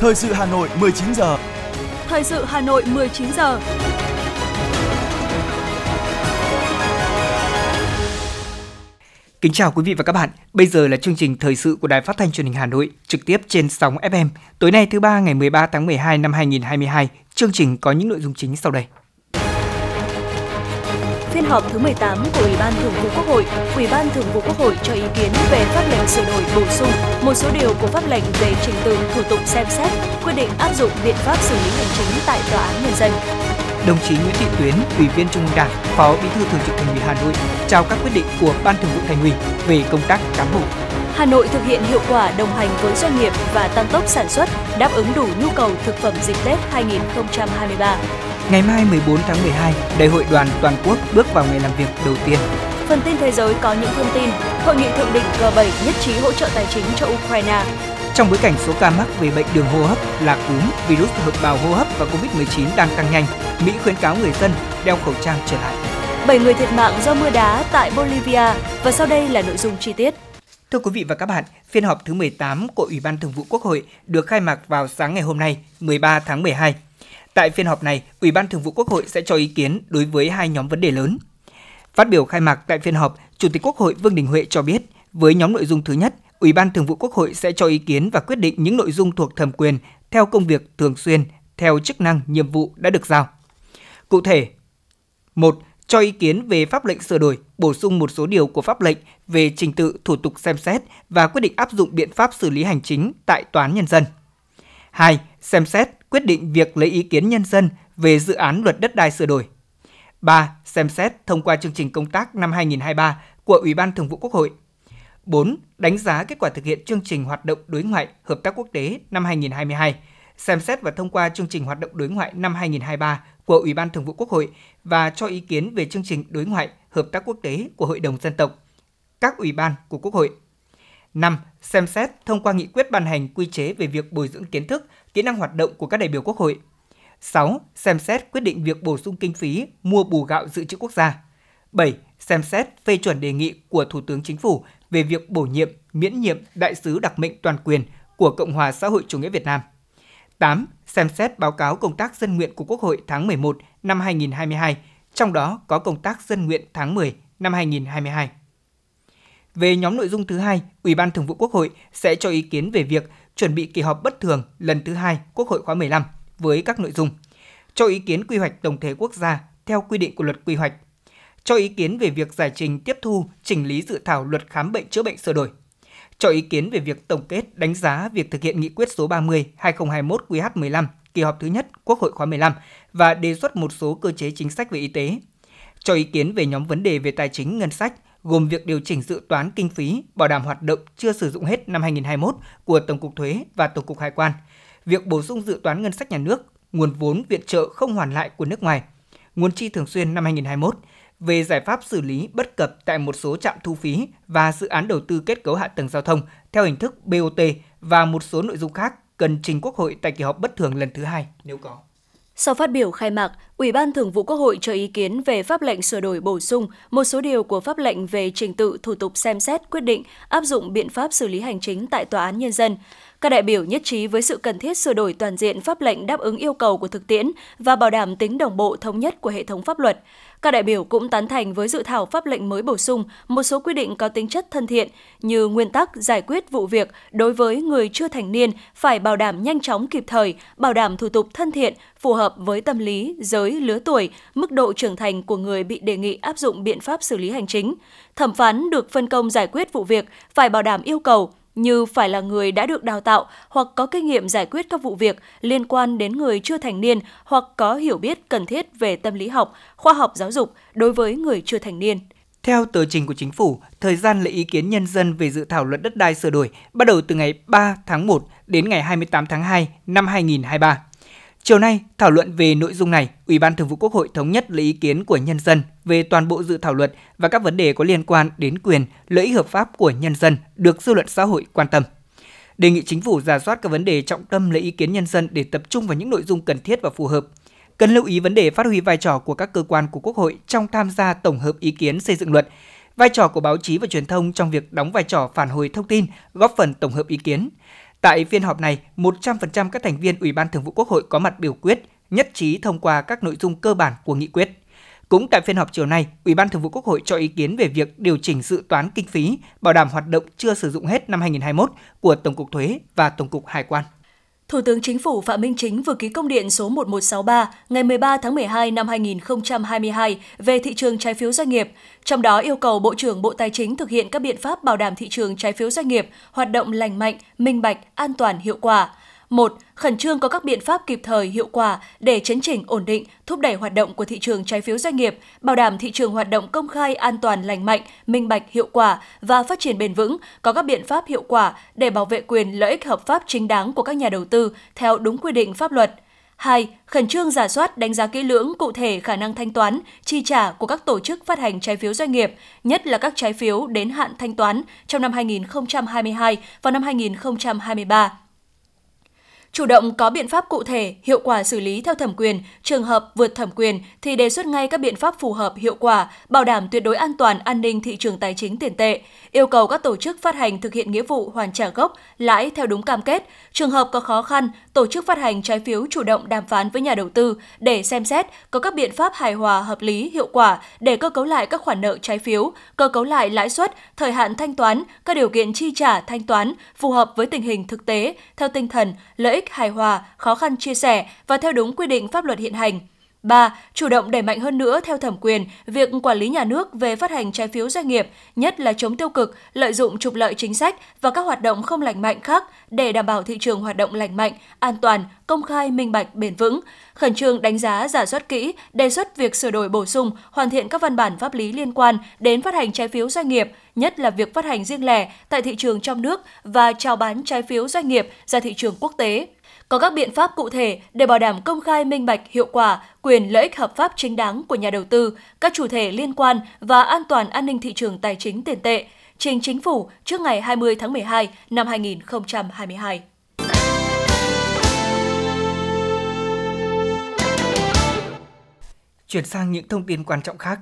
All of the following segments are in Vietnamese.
Thời sự Hà Nội 19 giờ. Thời sự Hà Nội 19 giờ. Kính chào quý vị và các bạn. Bây giờ là chương trình thời sự của Đài Phát thanh Truyền hình Hà Nội, trực tiếp trên sóng FM. Tối nay thứ ba ngày 13 tháng 12 năm 2022, chương trình có những nội dung chính sau đây. Phiên họp thứ 18 của Ủy ban Thường vụ Quốc hội, Ủy ban Thường vụ Quốc hội cho ý kiến về pháp lệnh sửa đổi bổ sung một số điều của pháp lệnh về trình tự thủ tục xem xét, quyết định áp dụng biện pháp xử lý hành chính tại tòa án nhân dân đồng chí Nguyễn Thị Tuyến, Ủy viên Trung ương Đảng, Phó Bí thư Thường trực Thành ủy Hà Nội trao các quyết định của Ban Thường vụ Thành ủy về công tác cán bộ. Hà Nội thực hiện hiệu quả đồng hành với doanh nghiệp và tăng tốc sản xuất, đáp ứng đủ nhu cầu thực phẩm dịp Tết 2023. Ngày mai 14 tháng 12, Đại hội đoàn toàn quốc bước vào ngày làm việc đầu tiên. Phần tin thế giới có những thông tin, Hội nghị thượng đỉnh G7 nhất trí hỗ trợ tài chính cho Ukraine. Trong bối cảnh số ca mắc về bệnh đường hô hấp là cúm, virus hợp bào hô hấp và Covid-19 đang tăng nhanh, Mỹ khuyến cáo người dân đeo khẩu trang trở lại. 7 người thiệt mạng do mưa đá tại Bolivia và sau đây là nội dung chi tiết. Thưa quý vị và các bạn, phiên họp thứ 18 của Ủy ban Thường vụ Quốc hội được khai mạc vào sáng ngày hôm nay, 13 tháng 12. Tại phiên họp này, Ủy ban Thường vụ Quốc hội sẽ cho ý kiến đối với hai nhóm vấn đề lớn. Phát biểu khai mạc tại phiên họp, Chủ tịch Quốc hội Vương Đình Huệ cho biết, với nhóm nội dung thứ nhất, Ủy ban Thường vụ Quốc hội sẽ cho ý kiến và quyết định những nội dung thuộc thẩm quyền theo công việc thường xuyên, theo chức năng, nhiệm vụ đã được giao. Cụ thể, 1. Cho ý kiến về pháp lệnh sửa đổi, bổ sung một số điều của pháp lệnh về trình tự thủ tục xem xét và quyết định áp dụng biện pháp xử lý hành chính tại tòa án nhân dân. 2. Xem xét quyết định việc lấy ý kiến nhân dân về dự án luật đất đai sửa đổi. 3. Xem xét thông qua chương trình công tác năm 2023 của Ủy ban Thường vụ Quốc hội 4. Đánh giá kết quả thực hiện chương trình hoạt động đối ngoại hợp tác quốc tế năm 2022, xem xét và thông qua chương trình hoạt động đối ngoại năm 2023 của Ủy ban Thường vụ Quốc hội và cho ý kiến về chương trình đối ngoại hợp tác quốc tế của Hội đồng dân tộc, các ủy ban của Quốc hội. 5. Xem xét thông qua nghị quyết ban hành quy chế về việc bồi dưỡng kiến thức, kỹ năng hoạt động của các đại biểu Quốc hội. 6. Xem xét quyết định việc bổ sung kinh phí mua bù gạo dự trữ quốc gia. 7. Xem xét phê chuẩn đề nghị của Thủ tướng Chính phủ về việc bổ nhiệm, miễn nhiệm đại sứ đặc mệnh toàn quyền của Cộng hòa xã hội chủ nghĩa Việt Nam. 8. Xem xét báo cáo công tác dân nguyện của Quốc hội tháng 11 năm 2022, trong đó có công tác dân nguyện tháng 10 năm 2022. Về nhóm nội dung thứ hai, Ủy ban Thường vụ Quốc hội sẽ cho ý kiến về việc chuẩn bị kỳ họp bất thường lần thứ hai Quốc hội khóa 15 với các nội dung. Cho ý kiến quy hoạch tổng thể quốc gia theo quy định của luật quy hoạch. Cho ý kiến về việc giải trình tiếp thu, chỉnh lý dự thảo luật khám bệnh chữa bệnh sửa đổi, cho ý kiến về việc tổng kết đánh giá việc thực hiện nghị quyết số 30/2021 QH15 kỳ họp thứ nhất Quốc hội khóa 15 và đề xuất một số cơ chế chính sách về y tế. Cho ý kiến về nhóm vấn đề về tài chính ngân sách gồm việc điều chỉnh dự toán kinh phí bảo đảm hoạt động chưa sử dụng hết năm 2021 của Tổng cục Thuế và Tổng cục Hải quan, việc bổ sung dự toán ngân sách nhà nước, nguồn vốn viện trợ không hoàn lại của nước ngoài, nguồn chi thường xuyên năm 2021, về giải pháp xử lý bất cập tại một số trạm thu phí và dự án đầu tư kết cấu hạ tầng giao thông theo hình thức BOT và một số nội dung khác cần trình Quốc hội tại kỳ họp bất thường lần thứ hai nếu có. Sau phát biểu khai mạc, Ủy ban Thường vụ Quốc hội cho ý kiến về pháp lệnh sửa đổi bổ sung một số điều của pháp lệnh về trình tự thủ tục xem xét quyết định áp dụng biện pháp xử lý hành chính tại tòa án nhân dân. Các đại biểu nhất trí với sự cần thiết sửa đổi toàn diện pháp lệnh đáp ứng yêu cầu của thực tiễn và bảo đảm tính đồng bộ thống nhất của hệ thống pháp luật. Các đại biểu cũng tán thành với dự thảo pháp lệnh mới bổ sung một số quy định có tính chất thân thiện như nguyên tắc giải quyết vụ việc đối với người chưa thành niên phải bảo đảm nhanh chóng kịp thời, bảo đảm thủ tục thân thiện, phù hợp với tâm lý, giới, lứa tuổi, mức độ trưởng thành của người bị đề nghị áp dụng biện pháp xử lý hành chính. Thẩm phán được phân công giải quyết vụ việc phải bảo đảm yêu cầu như phải là người đã được đào tạo hoặc có kinh nghiệm giải quyết các vụ việc liên quan đến người chưa thành niên hoặc có hiểu biết cần thiết về tâm lý học, khoa học giáo dục đối với người chưa thành niên. Theo tờ trình của chính phủ, thời gian lấy ý kiến nhân dân về dự thảo luật đất đai sửa đổi bắt đầu từ ngày 3 tháng 1 đến ngày 28 tháng 2 năm 2023. Chiều nay, thảo luận về nội dung này, Ủy ban Thường vụ Quốc hội thống nhất lấy ý kiến của nhân dân về toàn bộ dự thảo luật và các vấn đề có liên quan đến quyền, lợi ích hợp pháp của nhân dân được dư luận xã hội quan tâm. Đề nghị chính phủ giả soát các vấn đề trọng tâm lấy ý kiến nhân dân để tập trung vào những nội dung cần thiết và phù hợp. Cần lưu ý vấn đề phát huy vai trò của các cơ quan của Quốc hội trong tham gia tổng hợp ý kiến xây dựng luật, vai trò của báo chí và truyền thông trong việc đóng vai trò phản hồi thông tin, góp phần tổng hợp ý kiến, Tại phiên họp này, 100% các thành viên Ủy ban Thường vụ Quốc hội có mặt biểu quyết, nhất trí thông qua các nội dung cơ bản của nghị quyết. Cũng tại phiên họp chiều nay, Ủy ban Thường vụ Quốc hội cho ý kiến về việc điều chỉnh dự toán kinh phí bảo đảm hoạt động chưa sử dụng hết năm 2021 của Tổng cục Thuế và Tổng cục Hải quan. Thủ tướng Chính phủ Phạm Minh Chính vừa ký công điện số 1163 ngày 13 tháng 12 năm 2022 về thị trường trái phiếu doanh nghiệp, trong đó yêu cầu Bộ trưởng Bộ Tài chính thực hiện các biện pháp bảo đảm thị trường trái phiếu doanh nghiệp hoạt động lành mạnh, minh bạch, an toàn, hiệu quả. 1. Khẩn trương có các biện pháp kịp thời, hiệu quả để chấn chỉnh, ổn định, thúc đẩy hoạt động của thị trường trái phiếu doanh nghiệp, bảo đảm thị trường hoạt động công khai, an toàn, lành mạnh, minh bạch, hiệu quả và phát triển bền vững, có các biện pháp hiệu quả để bảo vệ quyền lợi ích hợp pháp chính đáng của các nhà đầu tư theo đúng quy định pháp luật. 2. Khẩn trương giả soát, đánh giá kỹ lưỡng cụ thể khả năng thanh toán, chi trả của các tổ chức phát hành trái phiếu doanh nghiệp, nhất là các trái phiếu đến hạn thanh toán trong năm 2022 và năm 2023 chủ động có biện pháp cụ thể, hiệu quả xử lý theo thẩm quyền, trường hợp vượt thẩm quyền thì đề xuất ngay các biện pháp phù hợp, hiệu quả, bảo đảm tuyệt đối an toàn an ninh thị trường tài chính tiền tệ, yêu cầu các tổ chức phát hành thực hiện nghĩa vụ hoàn trả gốc, lãi theo đúng cam kết. Trường hợp có khó khăn, tổ chức phát hành trái phiếu chủ động đàm phán với nhà đầu tư để xem xét có các biện pháp hài hòa hợp lý, hiệu quả để cơ cấu lại các khoản nợ trái phiếu, cơ cấu lại lãi suất, thời hạn thanh toán, các điều kiện chi trả thanh toán phù hợp với tình hình thực tế theo tinh thần lợi ích hài hòa, khó khăn chia sẻ và theo đúng quy định pháp luật hiện hành. 3. Chủ động đẩy mạnh hơn nữa theo thẩm quyền việc quản lý nhà nước về phát hành trái phiếu doanh nghiệp, nhất là chống tiêu cực, lợi dụng trục lợi chính sách và các hoạt động không lành mạnh khác để đảm bảo thị trường hoạt động lành mạnh, an toàn, công khai, minh bạch, bền vững. Khẩn trương đánh giá, giả soát kỹ, đề xuất việc sửa đổi bổ sung, hoàn thiện các văn bản pháp lý liên quan đến phát hành trái phiếu doanh nghiệp, nhất là việc phát hành riêng lẻ tại thị trường trong nước và chào bán trái phiếu doanh nghiệp ra thị trường quốc tế có các biện pháp cụ thể để bảo đảm công khai minh bạch hiệu quả quyền lợi ích hợp pháp chính đáng của nhà đầu tư, các chủ thể liên quan và an toàn an ninh thị trường tài chính tiền tệ, trình chính phủ trước ngày 20 tháng 12 năm 2022. Chuyển sang những thông tin quan trọng khác.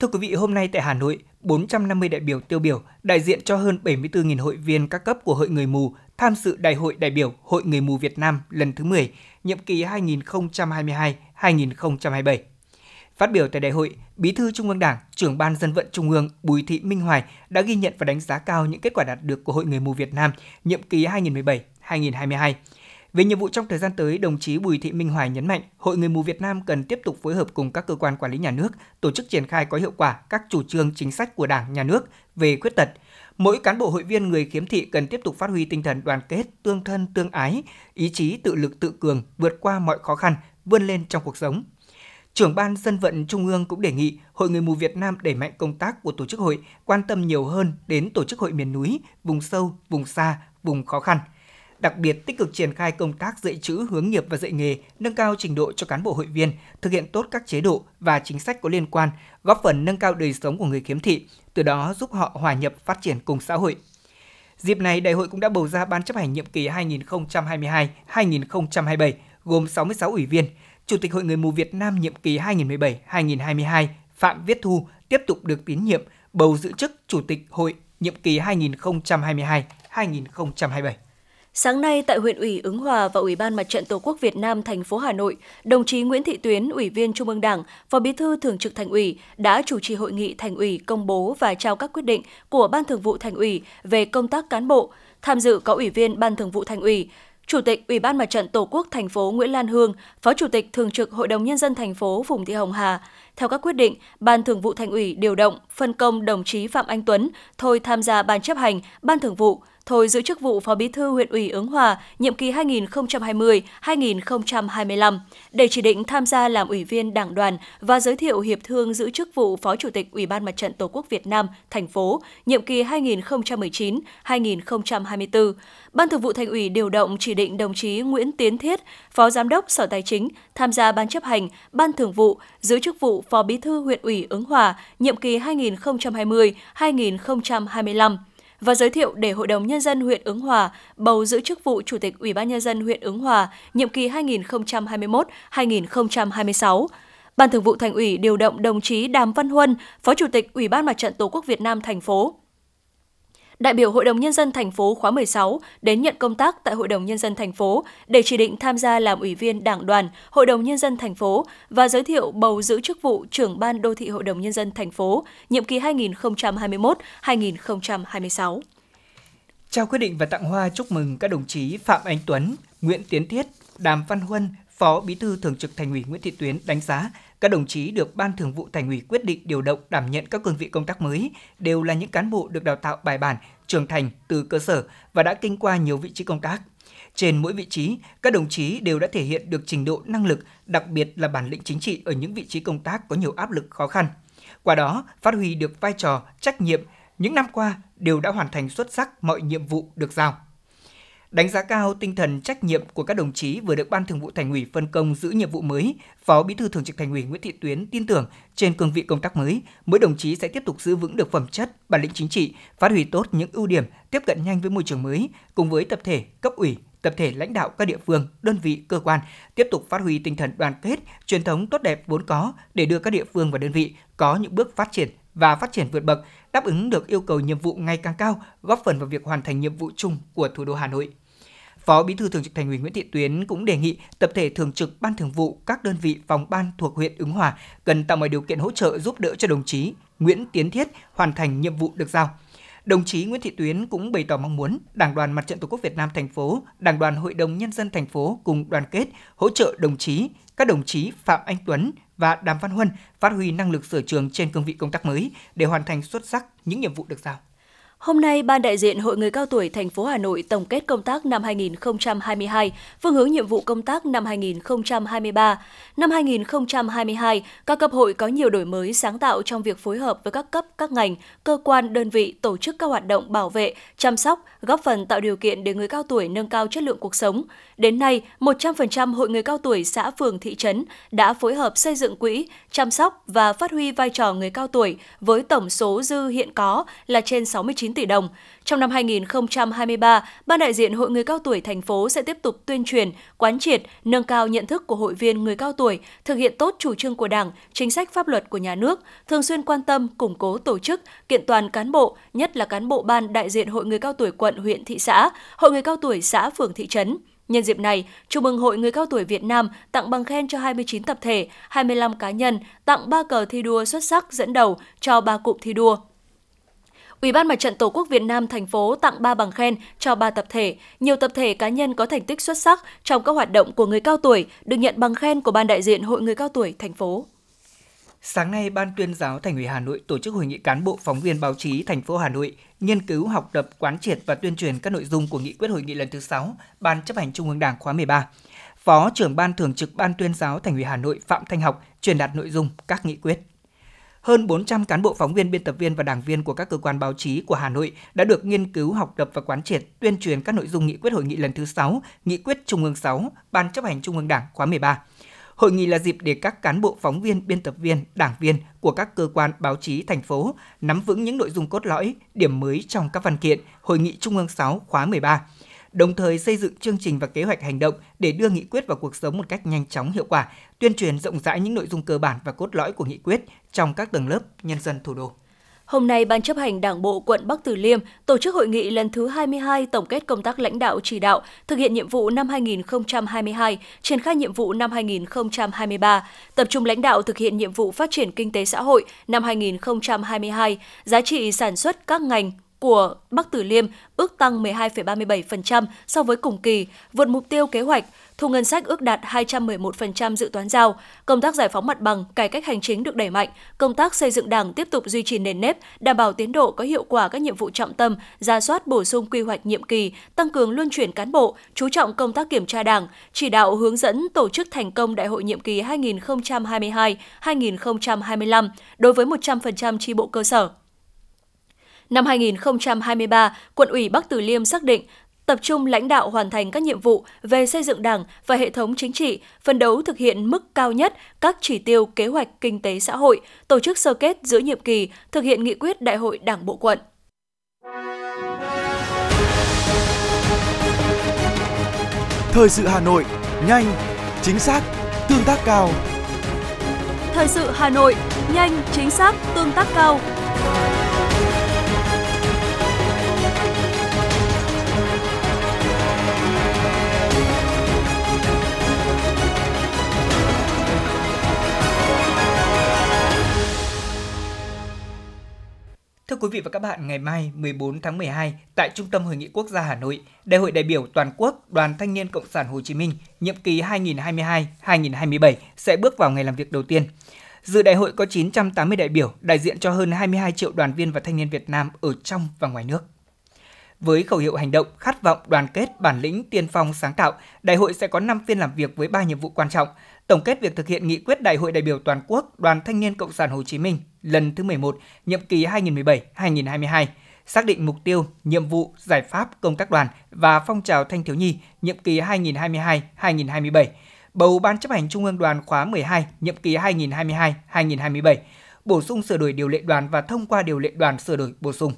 Thưa quý vị, hôm nay tại Hà Nội, 450 đại biểu tiêu biểu đại diện cho hơn 74.000 hội viên các cấp của Hội Người Mù tham dự Đại hội đại biểu Hội Người Mù Việt Nam lần thứ 10, nhiệm kỳ 2022-2027. Phát biểu tại đại hội, Bí thư Trung ương Đảng, trưởng ban dân vận Trung ương Bùi Thị Minh Hoài đã ghi nhận và đánh giá cao những kết quả đạt được của Hội Người Mù Việt Nam nhiệm kỳ 2017-2022. Về nhiệm vụ trong thời gian tới, đồng chí Bùi Thị Minh Hoài nhấn mạnh, Hội Người mù Việt Nam cần tiếp tục phối hợp cùng các cơ quan quản lý nhà nước, tổ chức triển khai có hiệu quả các chủ trương chính sách của Đảng, Nhà nước về khuyết tật, Mỗi cán bộ hội viên người khiếm thị cần tiếp tục phát huy tinh thần đoàn kết, tương thân, tương ái, ý chí tự lực tự cường, vượt qua mọi khó khăn, vươn lên trong cuộc sống. Trưởng ban dân vận Trung ương cũng đề nghị Hội Người mù Việt Nam đẩy mạnh công tác của tổ chức hội, quan tâm nhiều hơn đến tổ chức hội miền núi, vùng sâu, vùng xa, vùng khó khăn – đặc biệt tích cực triển khai công tác dạy chữ hướng nghiệp và dạy nghề, nâng cao trình độ cho cán bộ hội viên, thực hiện tốt các chế độ và chính sách có liên quan, góp phần nâng cao đời sống của người khiếm thị, từ đó giúp họ hòa nhập phát triển cùng xã hội. Dịp này, đại hội cũng đã bầu ra ban chấp hành nhiệm kỳ 2022-2027 gồm 66 ủy viên. Chủ tịch Hội Người mù Việt Nam nhiệm kỳ 2017-2022 Phạm Viết Thu tiếp tục được tín nhiệm bầu giữ chức Chủ tịch Hội nhiệm kỳ 2022-2027. Sáng nay tại huyện ủy Ứng Hòa và Ủy ban Mặt trận Tổ quốc Việt Nam thành phố Hà Nội, đồng chí Nguyễn Thị Tuyến, Ủy viên Trung ương Đảng, Phó Bí thư Thường trực Thành ủy đã chủ trì hội nghị Thành ủy công bố và trao các quyết định của Ban Thường vụ Thành ủy về công tác cán bộ. Tham dự có Ủy viên Ban Thường vụ Thành ủy, Chủ tịch Ủy ban Mặt trận Tổ quốc thành phố Nguyễn Lan Hương, Phó Chủ tịch Thường trực Hội đồng Nhân dân thành phố Phùng Thị Hồng Hà. Theo các quyết định, Ban Thường vụ Thành ủy điều động, phân công đồng chí Phạm Anh Tuấn thôi tham gia Ban chấp hành, Ban Thường vụ, thôi giữ chức vụ Phó Bí thư huyện ủy Ứng Hòa nhiệm kỳ 2020-2025 để chỉ định tham gia làm ủy viên đảng đoàn và giới thiệu hiệp thương giữ chức vụ Phó Chủ tịch Ủy ban Mặt trận Tổ quốc Việt Nam thành phố nhiệm kỳ 2019-2024. Ban Thường vụ Thành ủy điều động chỉ định đồng chí Nguyễn Tiến Thiết, Phó Giám đốc Sở Tài chính tham gia ban chấp hành, ban thường vụ, giữ chức vụ Phó Bí thư huyện ủy Ứng Hòa nhiệm kỳ 2020-2025 và giới thiệu để Hội đồng Nhân dân huyện Ứng Hòa bầu giữ chức vụ Chủ tịch Ủy ban Nhân dân huyện Ứng Hòa nhiệm kỳ 2021-2026. Ban Thường vụ Thành ủy điều động đồng chí Đàm Văn Huân, Phó Chủ tịch Ủy ban Mặt trận Tổ quốc Việt Nam thành phố đại biểu Hội đồng nhân dân thành phố khóa 16 đến nhận công tác tại Hội đồng nhân dân thành phố để chỉ định tham gia làm ủy viên Đảng đoàn Hội đồng nhân dân thành phố và giới thiệu bầu giữ chức vụ trưởng ban đô thị Hội đồng nhân dân thành phố nhiệm kỳ 2021-2026. Trao quyết định và tặng hoa chúc mừng các đồng chí Phạm Anh Tuấn, Nguyễn Tiến Thiết, Đàm Văn Huân, Phó Bí thư Thường trực Thành ủy Nguyễn Thị Tuyến đánh giá các đồng chí được Ban Thường vụ Thành ủy quyết định điều động đảm nhận các cương vị công tác mới đều là những cán bộ được đào tạo bài bản, trưởng thành từ cơ sở và đã kinh qua nhiều vị trí công tác. Trên mỗi vị trí, các đồng chí đều đã thể hiện được trình độ năng lực, đặc biệt là bản lĩnh chính trị ở những vị trí công tác có nhiều áp lực khó khăn. Qua đó, phát huy được vai trò, trách nhiệm những năm qua đều đã hoàn thành xuất sắc mọi nhiệm vụ được giao. Đánh giá cao tinh thần trách nhiệm của các đồng chí vừa được Ban Thường vụ Thành ủy phân công giữ nhiệm vụ mới, Phó Bí thư Thường trực Thành ủy Nguyễn Thị Tuyến tin tưởng trên cương vị công tác mới, mỗi đồng chí sẽ tiếp tục giữ vững được phẩm chất, bản lĩnh chính trị, phát huy tốt những ưu điểm, tiếp cận nhanh với môi trường mới, cùng với tập thể, cấp ủy, tập thể lãnh đạo các địa phương, đơn vị, cơ quan tiếp tục phát huy tinh thần đoàn kết, truyền thống tốt đẹp vốn có để đưa các địa phương và đơn vị có những bước phát triển và phát triển vượt bậc, đáp ứng được yêu cầu nhiệm vụ ngày càng cao, góp phần vào việc hoàn thành nhiệm vụ chung của thủ đô Hà Nội. Phó Bí thư Thường trực Thành ủy Nguyễn Thị Tuyến cũng đề nghị tập thể thường trực Ban Thường vụ các đơn vị phòng ban thuộc huyện Ứng Hòa cần tạo mọi điều kiện hỗ trợ giúp đỡ cho đồng chí Nguyễn Tiến Thiết hoàn thành nhiệm vụ được giao. Đồng chí Nguyễn Thị Tuyến cũng bày tỏ mong muốn Đảng đoàn Mặt trận Tổ quốc Việt Nam thành phố, Đảng đoàn Hội đồng nhân dân thành phố cùng đoàn kết hỗ trợ đồng chí, các đồng chí Phạm Anh Tuấn và Đàm Văn Huân phát huy năng lực sở trường trên cương vị công tác mới để hoàn thành xuất sắc những nhiệm vụ được giao. Hôm nay, Ban đại diện Hội người cao tuổi thành phố Hà Nội tổng kết công tác năm 2022, phương hướng nhiệm vụ công tác năm 2023. Năm 2022, các cấp hội có nhiều đổi mới sáng tạo trong việc phối hợp với các cấp, các ngành, cơ quan, đơn vị tổ chức các hoạt động bảo vệ, chăm sóc, góp phần tạo điều kiện để người cao tuổi nâng cao chất lượng cuộc sống. Đến nay, 100% hội người cao tuổi xã phường thị trấn đã phối hợp xây dựng quỹ, chăm sóc và phát huy vai trò người cao tuổi với tổng số dư hiện có là trên 69 tỷ đồng. Trong năm 2023, Ban đại diện Hội người cao tuổi thành phố sẽ tiếp tục tuyên truyền, quán triệt, nâng cao nhận thức của hội viên người cao tuổi, thực hiện tốt chủ trương của Đảng, chính sách pháp luật của nhà nước, thường xuyên quan tâm, củng cố tổ chức, kiện toàn cán bộ, nhất là cán bộ ban đại diện Hội người cao tuổi quận, huyện, thị xã, Hội người cao tuổi xã, phường, thị trấn. Nhân dịp này, Chúc mừng Hội Người cao tuổi Việt Nam tặng bằng khen cho 29 tập thể, 25 cá nhân, tặng 3 cờ thi đua xuất sắc dẫn đầu cho 3 cụm thi đua. Ủy ban Mặt trận Tổ quốc Việt Nam thành phố tặng 3 bằng khen cho 3 tập thể, nhiều tập thể cá nhân có thành tích xuất sắc trong các hoạt động của người cao tuổi được nhận bằng khen của Ban đại diện Hội người cao tuổi thành phố. Sáng nay, Ban tuyên giáo Thành ủy Hà Nội tổ chức hội nghị cán bộ phóng viên báo chí thành phố Hà Nội nghiên cứu học tập quán triệt và tuyên truyền các nội dung của nghị quyết hội nghị lần thứ 6 Ban chấp hành Trung ương Đảng khóa 13. Phó trưởng Ban thường trực Ban tuyên giáo Thành ủy Hà Nội Phạm Thanh Học truyền đạt nội dung các nghị quyết. Hơn 400 cán bộ phóng viên, biên tập viên và đảng viên của các cơ quan báo chí của Hà Nội đã được nghiên cứu, học tập và quán triệt, tuyên truyền các nội dung nghị quyết hội nghị lần thứ 6, nghị quyết Trung ương 6, Ban chấp hành Trung ương Đảng khóa 13. Hội nghị là dịp để các cán bộ phóng viên, biên tập viên, đảng viên của các cơ quan báo chí thành phố nắm vững những nội dung cốt lõi, điểm mới trong các văn kiện Hội nghị Trung ương 6 khóa 13, đồng thời xây dựng chương trình và kế hoạch hành động để đưa nghị quyết vào cuộc sống một cách nhanh chóng hiệu quả, tuyên truyền rộng rãi những nội dung cơ bản và cốt lõi của nghị quyết trong các tầng lớp nhân dân thủ đô. Hôm nay, Ban chấp hành Đảng bộ quận Bắc Từ Liêm tổ chức hội nghị lần thứ 22 tổng kết công tác lãnh đạo chỉ đạo thực hiện nhiệm vụ năm 2022, triển khai nhiệm vụ năm 2023, tập trung lãnh đạo thực hiện nhiệm vụ phát triển kinh tế xã hội năm 2022, giá trị sản xuất các ngành của Bắc Từ Liêm ước tăng 12,37% so với cùng kỳ, vượt mục tiêu kế hoạch, thu ngân sách ước đạt 211% dự toán giao, công tác giải phóng mặt bằng, cải cách hành chính được đẩy mạnh, công tác xây dựng Đảng tiếp tục duy trì nền nếp, đảm bảo tiến độ có hiệu quả các nhiệm vụ trọng tâm, ra soát bổ sung quy hoạch nhiệm kỳ, tăng cường luân chuyển cán bộ, chú trọng công tác kiểm tra Đảng, chỉ đạo hướng dẫn tổ chức thành công đại hội nhiệm kỳ 2022-2025 đối với 100% chi bộ cơ sở. Năm 2023, quận ủy Bắc Từ Liêm xác định tập trung lãnh đạo hoàn thành các nhiệm vụ về xây dựng Đảng và hệ thống chính trị, phấn đấu thực hiện mức cao nhất các chỉ tiêu kế hoạch kinh tế xã hội, tổ chức sơ kết giữa nhiệm kỳ, thực hiện nghị quyết Đại hội Đảng bộ quận. Thời sự Hà Nội, nhanh, chính xác, tương tác cao. Thời sự Hà Nội, nhanh, chính xác, tương tác cao. Quý vị và các bạn, ngày mai 14 tháng 12 tại Trung tâm Hội nghị Quốc gia Hà Nội, Đại hội đại biểu toàn quốc Đoàn Thanh niên Cộng sản Hồ Chí Minh nhiệm kỳ 2022-2027 sẽ bước vào ngày làm việc đầu tiên. Dự đại hội có 980 đại biểu đại diện cho hơn 22 triệu đoàn viên và thanh niên Việt Nam ở trong và ngoài nước. Với khẩu hiệu hành động, khát vọng, đoàn kết, bản lĩnh, tiên phong, sáng tạo, đại hội sẽ có 5 phiên làm việc với 3 nhiệm vụ quan trọng. Tổng kết việc thực hiện nghị quyết Đại hội đại biểu toàn quốc Đoàn Thanh niên Cộng sản Hồ Chí Minh lần thứ 11, nhiệm kỳ 2017-2022, xác định mục tiêu, nhiệm vụ, giải pháp công tác đoàn và phong trào thanh thiếu nhi nhiệm kỳ 2022-2027, bầu Ban chấp hành Trung ương đoàn khóa 12, nhiệm kỳ 2022-2027, bổ sung sửa đổi điều lệ đoàn và thông qua điều lệ đoàn sửa đổi bổ sung.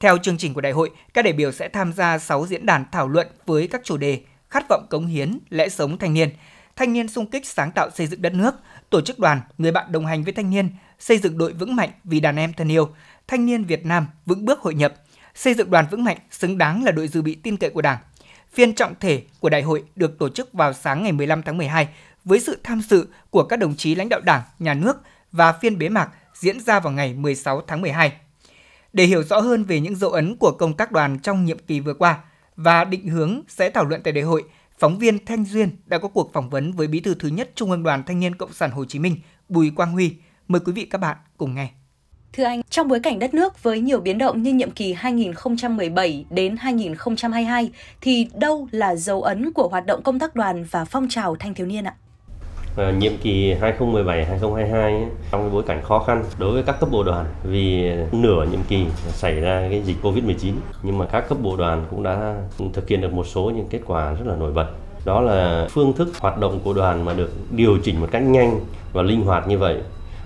Theo chương trình của đại hội, các đại biểu sẽ tham gia 6 diễn đàn thảo luận với các chủ đề khát vọng cống hiến, lẽ sống thanh niên, thanh niên sung kích sáng tạo xây dựng đất nước, tổ chức đoàn, người bạn đồng hành với thanh niên, xây dựng đội vững mạnh vì đàn em thân yêu, thanh niên Việt Nam vững bước hội nhập, xây dựng đoàn vững mạnh xứng đáng là đội dự bị tin cậy của Đảng. Phiên trọng thể của đại hội được tổ chức vào sáng ngày 15 tháng 12 với sự tham dự của các đồng chí lãnh đạo Đảng, Nhà nước và phiên bế mạc diễn ra vào ngày 16 tháng 12. Để hiểu rõ hơn về những dấu ấn của công tác đoàn trong nhiệm kỳ vừa qua và định hướng sẽ thảo luận tại đại hội, phóng viên Thanh Duyên đã có cuộc phỏng vấn với Bí thư thứ nhất Trung ương Đoàn Thanh niên Cộng sản Hồ Chí Minh Bùi Quang Huy. Mời quý vị các bạn cùng nghe. Thưa anh, trong bối cảnh đất nước với nhiều biến động như nhiệm kỳ 2017 đến 2022 thì đâu là dấu ấn của hoạt động công tác đoàn và phong trào thanh thiếu niên ạ? À, nhiệm kỳ 2017-2022 trong cái bối cảnh khó khăn đối với các cấp bộ đoàn vì nửa nhiệm kỳ xảy ra cái dịch Covid-19 nhưng mà các cấp bộ đoàn cũng đã thực hiện được một số những kết quả rất là nổi bật. Đó là phương thức hoạt động của đoàn mà được điều chỉnh một cách nhanh và linh hoạt như vậy.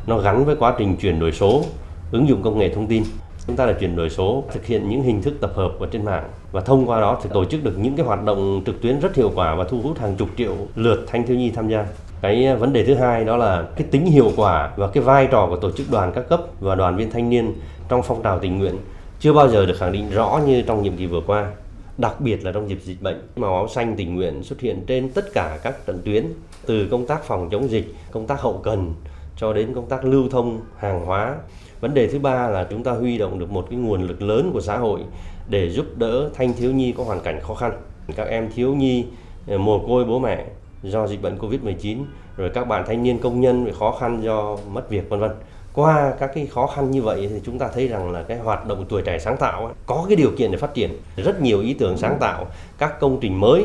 Nó gắn với quá trình chuyển đổi số, ứng dụng công nghệ thông tin chúng ta là chuyển đổi số thực hiện những hình thức tập hợp ở trên mạng và thông qua đó thì tổ chức được những cái hoạt động trực tuyến rất hiệu quả và thu hút hàng chục triệu lượt thanh thiếu nhi tham gia cái ờ, vấn đề thứ hai đó là cái tính hiệu quả và cái vai trò của tổ chức đoàn các cấp và đoàn viên thanh niên trong phong trào tình nguyện chưa bao giờ được khẳng định rõ như trong nhiệm kỳ vừa qua, đặc biệt là trong dịp dịch bệnh. Màu áo xanh tình nguyện xuất hiện trên tất cả các trận tuyến, từ công tác phòng chống dịch, công tác hậu cần cho đến công tác lưu thông hàng hóa. Vấn đề thứ ba là chúng ta huy động được một cái nguồn lực lớn của xã hội để giúp đỡ thanh thiếu nhi có hoàn cảnh khó khăn. Các em thiếu nhi ờ, mồ côi bố mẹ do dịch bệnh Covid-19, rồi các bạn thanh niên công nhân bị khó khăn do mất việc vân vân. Qua các cái khó khăn như vậy thì chúng ta thấy rằng là cái hoạt động tuổi trẻ sáng tạo ấy, có cái điều kiện để phát triển rất nhiều ý tưởng sáng tạo, các công trình mới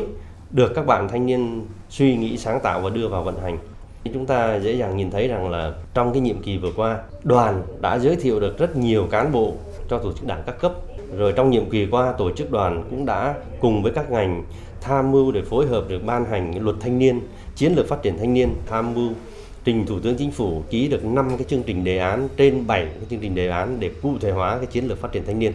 được các bạn thanh niên suy nghĩ sáng tạo và đưa vào vận hành. Chúng ta dễ dàng nhìn thấy rằng là trong cái nhiệm kỳ vừa qua, đoàn đã giới thiệu được rất nhiều cán bộ cho tổ chức đảng các cấp. Rồi trong nhiệm kỳ qua, tổ chức đoàn cũng đã cùng với các ngành tham mưu để phối hợp được ban hành luật thanh niên, chiến lược phát triển thanh niên, tham mưu trình Thủ tướng Chính phủ ký được 5 cái chương trình đề án trên 7 cái chương trình đề án để cụ thể hóa cái chiến lược phát triển thanh niên.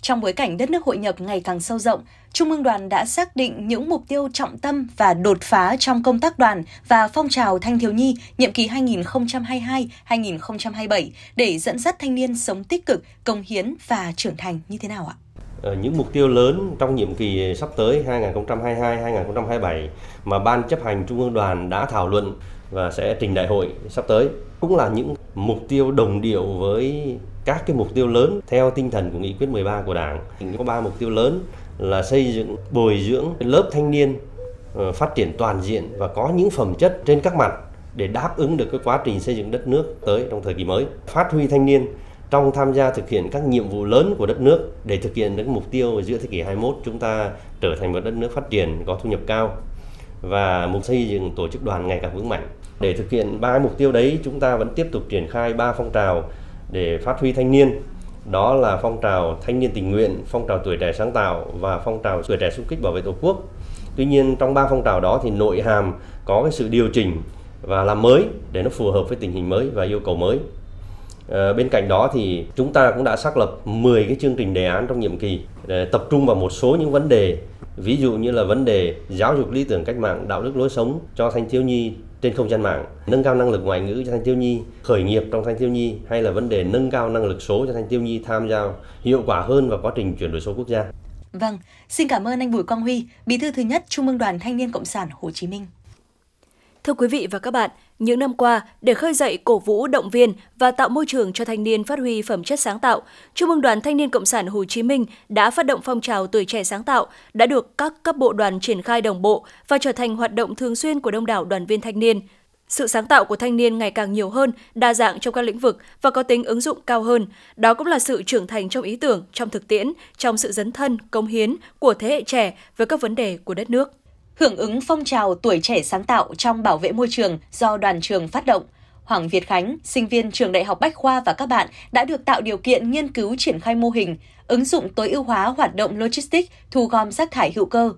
Trong bối cảnh đất nước hội nhập ngày càng sâu rộng, Trung ương đoàn đã xác định những mục tiêu trọng tâm và đột phá trong công tác đoàn và phong trào thanh thiếu nhi nhiệm kỳ 2022-2027 để dẫn dắt thanh niên sống tích cực, công hiến và trưởng thành như thế nào ạ? Ờ, những mục tiêu lớn trong nhiệm kỳ sắp tới 2022-2027 mà Ban chấp hành Trung ương đoàn đã thảo luận và sẽ trình đại hội sắp tới, cũng là những mục tiêu đồng điệu với các cái mục tiêu lớn theo tinh thần của nghị quyết 13 của Đảng. Có ba mục tiêu lớn là xây dựng, bồi dưỡng lớp thanh niên ờ, phát triển toàn diện và có những phẩm chất trên các mặt để đáp ứng được cái quá trình xây dựng đất nước tới trong thời kỳ mới. Phát huy thanh niên trong tham gia thực hiện các nhiệm vụ lớn của đất nước để thực hiện những mục tiêu giữa thế kỷ 21 chúng ta trở thành một đất nước phát triển có thu nhập cao và mục xây dựng tổ chức đoàn ngày càng vững mạnh. Để thực hiện ba mục tiêu đấy, chúng ta vẫn tiếp tục triển khai ba phong trào để phát huy thanh niên. Đó là phong trào thanh niên tình nguyện, phong trào tuổi trẻ sáng tạo và phong trào tuổi trẻ xung kích bảo vệ Tổ quốc. Tuy nhiên trong ba phong trào đó thì nội hàm có cái sự điều chỉnh và làm mới để nó phù hợp với tình hình mới và yêu cầu mới. À, bên cạnh đó thì chúng ta cũng đã xác lập 10 cái chương trình đề án trong nhiệm kỳ để tập trung vào một số những vấn đề ví dụ như là vấn đề giáo dục lý tưởng cách mạng đạo đức lối sống cho thanh thiếu nhi trên không gian mạng nâng cao năng lực ngoại ngữ cho thanh thiếu nhi khởi nghiệp trong thanh thiếu nhi hay là vấn đề nâng cao năng lực số cho thanh thiếu nhi tham gia hiệu quả hơn vào quá trình chuyển đổi số quốc gia Vâng, xin cảm ơn anh Bùi Quang Huy, Bí thư thứ nhất Trung ương Đoàn Thanh niên Cộng sản Hồ Chí Minh. Thưa quý vị và các bạn, những năm qua, để khơi dậy cổ vũ động viên và tạo môi trường cho thanh niên phát huy phẩm chất sáng tạo, Trung ương Đoàn Thanh niên Cộng sản Hồ Chí Minh đã phát động phong trào tuổi trẻ sáng tạo, đã được các cấp bộ đoàn triển khai đồng bộ và trở thành hoạt động thường xuyên của đông đảo đoàn viên thanh niên. Sự sáng tạo của thanh niên ngày càng nhiều hơn, đa dạng trong các lĩnh vực và có tính ứng dụng cao hơn. Đó cũng là sự trưởng thành trong ý tưởng, trong thực tiễn, trong sự dấn thân, công hiến của thế hệ trẻ với các vấn đề của đất nước hưởng ứng phong trào tuổi trẻ sáng tạo trong bảo vệ môi trường do đoàn trường phát động. Hoàng Việt Khánh, sinh viên trường Đại học Bách Khoa và các bạn đã được tạo điều kiện nghiên cứu triển khai mô hình, ứng dụng tối ưu hóa hoạt động logistics thu gom rác thải hữu cơ.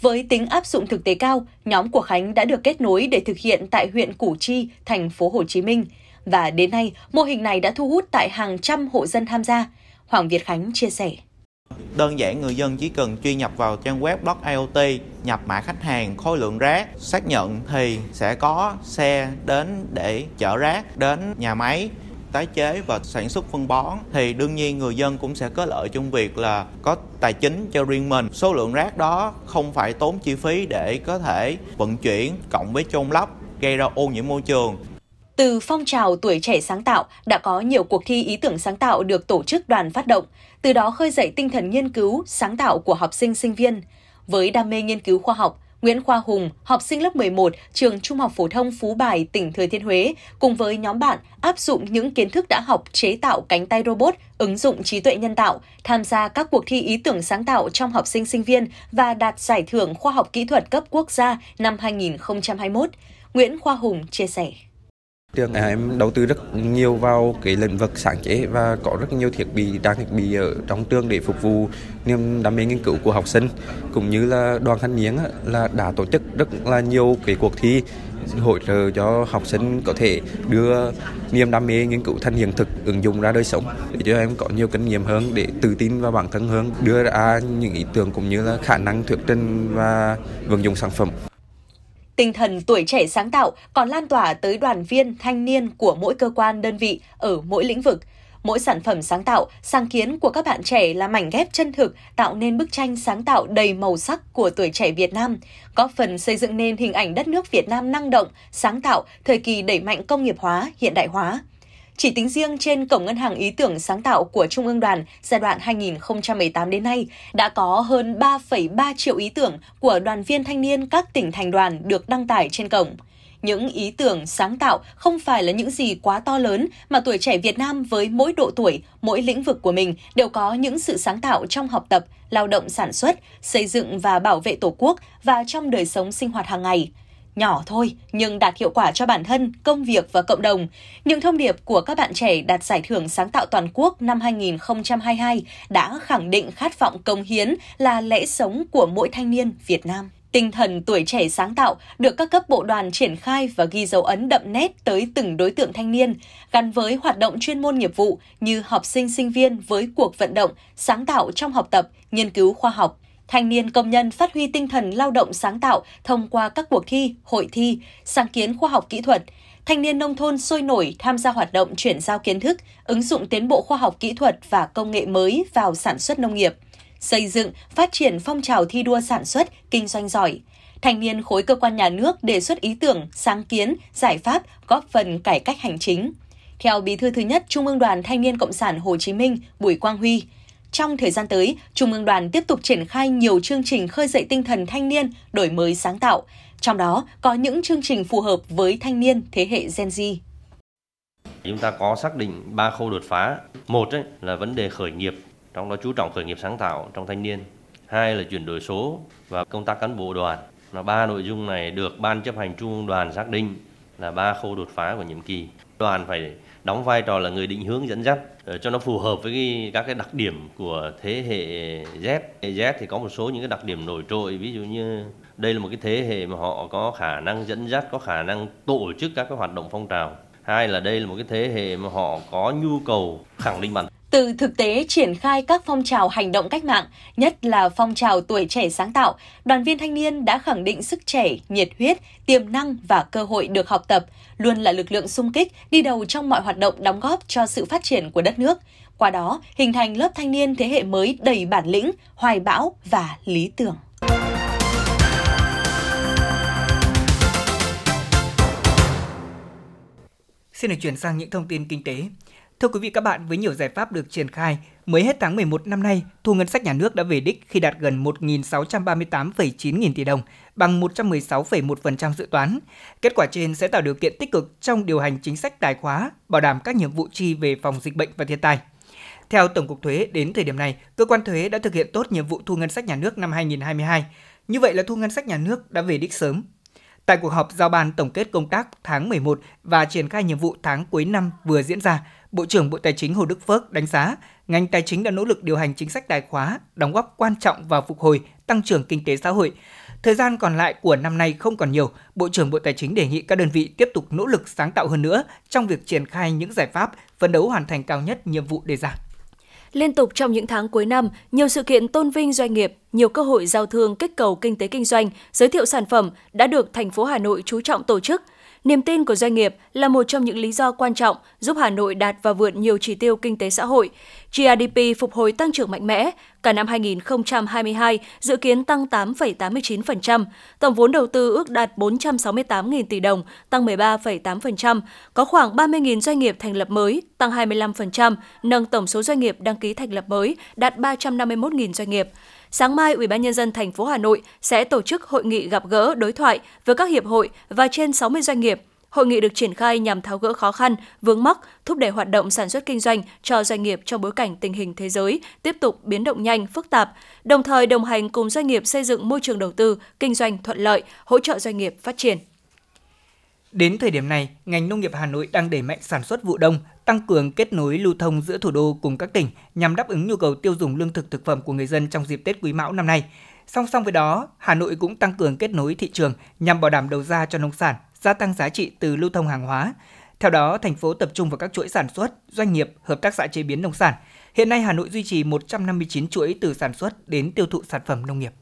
Với tính áp dụng thực tế cao, nhóm của Khánh đã được kết nối để thực hiện tại huyện Củ Chi, thành phố Hồ Chí Minh. Và đến nay, mô hình này đã thu hút tại hàng trăm hộ dân tham gia. Hoàng Việt Khánh chia sẻ. Đơn giản người dân chỉ cần truy nhập vào trang web Block IoT, nhập mã khách hàng, khối lượng rác, xác nhận thì sẽ có xe đến để chở rác đến nhà máy tái chế và sản xuất phân bón. Thì đương nhiên người dân cũng sẽ có lợi trong việc là có tài chính cho riêng mình. Số lượng rác đó không phải tốn chi phí để có thể vận chuyển cộng với chôn lấp gây ra ô nhiễm môi trường. Từ phong trào tuổi trẻ sáng tạo đã có nhiều cuộc thi ý tưởng sáng tạo được tổ chức đoàn phát động, từ đó khơi dậy tinh thần nghiên cứu, sáng tạo của học sinh sinh viên. Với đam mê nghiên cứu khoa học, Nguyễn Khoa Hùng, học sinh lớp 11, trường Trung học phổ thông Phú Bài, tỉnh Thừa Thiên Huế, cùng với nhóm bạn áp dụng những kiến thức đã học chế tạo cánh tay robot, ứng dụng trí tuệ nhân tạo, tham gia các cuộc thi ý tưởng sáng tạo trong học sinh sinh viên và đạt giải thưởng khoa học kỹ thuật cấp quốc gia năm 2021. Nguyễn Khoa Hùng chia sẻ. Trường em đầu tư rất nhiều vào cái lĩnh vực sáng chế và có rất nhiều thiết bị trang thiết bị ở trong trường để phục vụ niềm đam mê nghiên cứu của học sinh. Cũng như là đoàn thanh niên là đã tổ chức rất là nhiều cái cuộc thi hỗ trợ cho học sinh có thể đưa niềm đam mê nghiên cứu thành hiện thực ứng dụng ra đời sống, để cho em có nhiều kinh nghiệm hơn, để tự tin vào bản thân hơn, đưa ra những ý tưởng cũng như là khả năng thuyết trình và vận dụng sản phẩm. Tinh thần tuổi trẻ sáng tạo còn lan tỏa tới đoàn viên, thanh niên của mỗi cơ quan đơn vị ở mỗi lĩnh vực. Mỗi sản phẩm sáng tạo, sáng kiến của các bạn trẻ là mảnh ghép chân thực, tạo nên bức tranh sáng tạo đầy màu sắc của tuổi trẻ Việt Nam, góp phần xây dựng nên hình ảnh đất nước Việt Nam năng động, sáng tạo, thời kỳ đẩy mạnh công nghiệp hóa, hiện đại hóa. Chỉ tính riêng trên Cổng Ngân hàng Ý tưởng Sáng tạo của Trung ương đoàn giai đoạn 2018 đến nay, đã có hơn 3,3 triệu ý tưởng của đoàn viên thanh niên các tỉnh thành đoàn được đăng tải trên cổng. Những ý tưởng sáng tạo không phải là những gì quá to lớn mà tuổi trẻ Việt Nam với mỗi độ tuổi, mỗi lĩnh vực của mình đều có những sự sáng tạo trong học tập, lao động sản xuất, xây dựng và bảo vệ Tổ quốc và trong đời sống sinh hoạt hàng ngày nhỏ thôi nhưng đạt hiệu quả cho bản thân, công việc và cộng đồng. Những thông điệp của các bạn trẻ đạt giải thưởng sáng tạo toàn quốc năm 2022 đã khẳng định khát vọng công hiến là lẽ sống của mỗi thanh niên Việt Nam. Tinh thần tuổi trẻ sáng tạo được các cấp bộ đoàn triển khai và ghi dấu ấn đậm nét tới từng đối tượng thanh niên, gắn với hoạt động chuyên môn nghiệp vụ như học sinh sinh viên với cuộc vận động sáng tạo trong học tập, nghiên cứu khoa học, thanh niên công nhân phát huy tinh thần lao động sáng tạo thông qua các cuộc thi, hội thi, sáng kiến khoa học kỹ thuật. Thanh niên nông thôn sôi nổi tham gia hoạt động chuyển giao kiến thức, ứng dụng tiến bộ khoa học kỹ thuật và công nghệ mới vào sản xuất nông nghiệp. Xây dựng, phát triển phong trào thi đua sản xuất, kinh doanh giỏi. Thanh niên khối cơ quan nhà nước đề xuất ý tưởng, sáng kiến, giải pháp góp phần cải cách hành chính. Theo Bí thư thứ nhất Trung ương Đoàn Thanh niên Cộng sản Hồ Chí Minh Bùi Quang Huy, trong thời gian tới, Trung ương đoàn tiếp tục triển khai nhiều chương trình khơi dậy tinh thần thanh niên, đổi mới sáng tạo. Trong đó có những chương trình phù hợp với thanh niên thế hệ Gen Z. Chúng ta có xác định ba khâu đột phá. Một ấy, là vấn đề khởi nghiệp, trong đó chú trọng khởi nghiệp sáng tạo trong thanh niên. Hai là chuyển đổi số và công tác cán bộ đoàn. Là ba nội dung này được ban chấp hành trung ương đoàn xác định là ba khâu đột phá của nhiệm kỳ. Đoàn phải đóng vai trò là người định hướng dẫn dắt ờ, cho nó phù hợp với cái, các cái đặc điểm của thế hệ Z. Z thì có một số những cái đặc điểm nổi trội ví dụ như đây là một cái thế hệ mà họ có khả năng dẫn dắt, có khả năng tổ chức các cái hoạt động phong trào. Hai là đây là một cái thế hệ mà họ có nhu cầu khẳng định bản từ thực tế triển khai các phong trào hành động cách mạng, nhất là phong trào tuổi trẻ sáng tạo, đoàn viên thanh niên đã khẳng định sức trẻ, nhiệt huyết, tiềm năng và cơ hội được học tập, luôn là lực lượng sung kích đi đầu trong mọi hoạt động đóng góp cho sự phát triển của đất nước. Qua đó, hình thành lớp thanh niên thế hệ mới đầy bản lĩnh, hoài bão và lý tưởng. Xin được chuyển sang những thông tin kinh tế. Thưa quý vị các bạn, với nhiều giải pháp được triển khai, mới hết tháng 11 năm nay, thu ngân sách nhà nước đã về đích khi đạt gần 1.638,9 nghìn tỷ đồng, bằng 116,1% dự toán. Kết quả trên sẽ tạo điều kiện tích cực trong điều hành chính sách tài khóa, bảo đảm các nhiệm vụ chi về phòng dịch bệnh và thiên tai. Theo Tổng cục Thuế, đến thời điểm này, cơ quan thuế đã thực hiện tốt nhiệm vụ thu ngân sách nhà nước năm 2022. Như vậy là thu ngân sách nhà nước đã về đích sớm. Tại cuộc họp giao ban tổng kết công tác tháng 11 và triển khai nhiệm vụ tháng cuối năm vừa diễn ra, Bộ trưởng Bộ Tài chính Hồ Đức Phước đánh giá ngành tài chính đã nỗ lực điều hành chính sách tài khóa, đóng góp quan trọng vào phục hồi, tăng trưởng kinh tế xã hội. Thời gian còn lại của năm nay không còn nhiều, Bộ trưởng Bộ Tài chính đề nghị các đơn vị tiếp tục nỗ lực sáng tạo hơn nữa trong việc triển khai những giải pháp, phấn đấu hoàn thành cao nhất nhiệm vụ đề ra. Liên tục trong những tháng cuối năm, nhiều sự kiện tôn vinh doanh nghiệp, nhiều cơ hội giao thương kích cầu kinh tế kinh doanh, giới thiệu sản phẩm đã được thành phố Hà Nội chú trọng tổ chức – Niềm tin của doanh nghiệp là một trong những lý do quan trọng giúp Hà Nội đạt và vượt nhiều chỉ tiêu kinh tế xã hội. GDP phục hồi tăng trưởng mạnh mẽ, cả năm 2022 dự kiến tăng 8,89%, tổng vốn đầu tư ước đạt 468.000 tỷ đồng, tăng 13,8%, có khoảng 30.000 doanh nghiệp thành lập mới, tăng 25%, nâng tổng số doanh nghiệp đăng ký thành lập mới đạt 351.000 doanh nghiệp sáng mai Ủy ban nhân dân thành phố Hà Nội sẽ tổ chức hội nghị gặp gỡ đối thoại với các hiệp hội và trên 60 doanh nghiệp. Hội nghị được triển khai nhằm tháo gỡ khó khăn, vướng mắc, thúc đẩy hoạt động sản xuất kinh doanh cho doanh nghiệp trong bối cảnh tình hình thế giới tiếp tục biến động nhanh, phức tạp, đồng thời đồng hành cùng doanh nghiệp xây dựng môi trường đầu tư, kinh doanh thuận lợi, hỗ trợ doanh nghiệp phát triển. Đến thời điểm này, ngành nông nghiệp Hà Nội đang đẩy mạnh sản xuất vụ đông, tăng cường kết nối lưu thông giữa thủ đô cùng các tỉnh nhằm đáp ứng nhu cầu tiêu dùng lương thực thực phẩm của người dân trong dịp Tết Quý Mão năm nay. Song song với đó, Hà Nội cũng tăng cường kết nối thị trường nhằm bảo đảm đầu ra cho nông sản, gia tăng giá trị từ lưu thông hàng hóa. Theo đó, thành phố tập trung vào các chuỗi sản xuất, doanh nghiệp, hợp tác xã chế biến nông sản. Hiện nay Hà Nội duy trì 159 chuỗi từ sản xuất đến tiêu thụ sản phẩm nông nghiệp.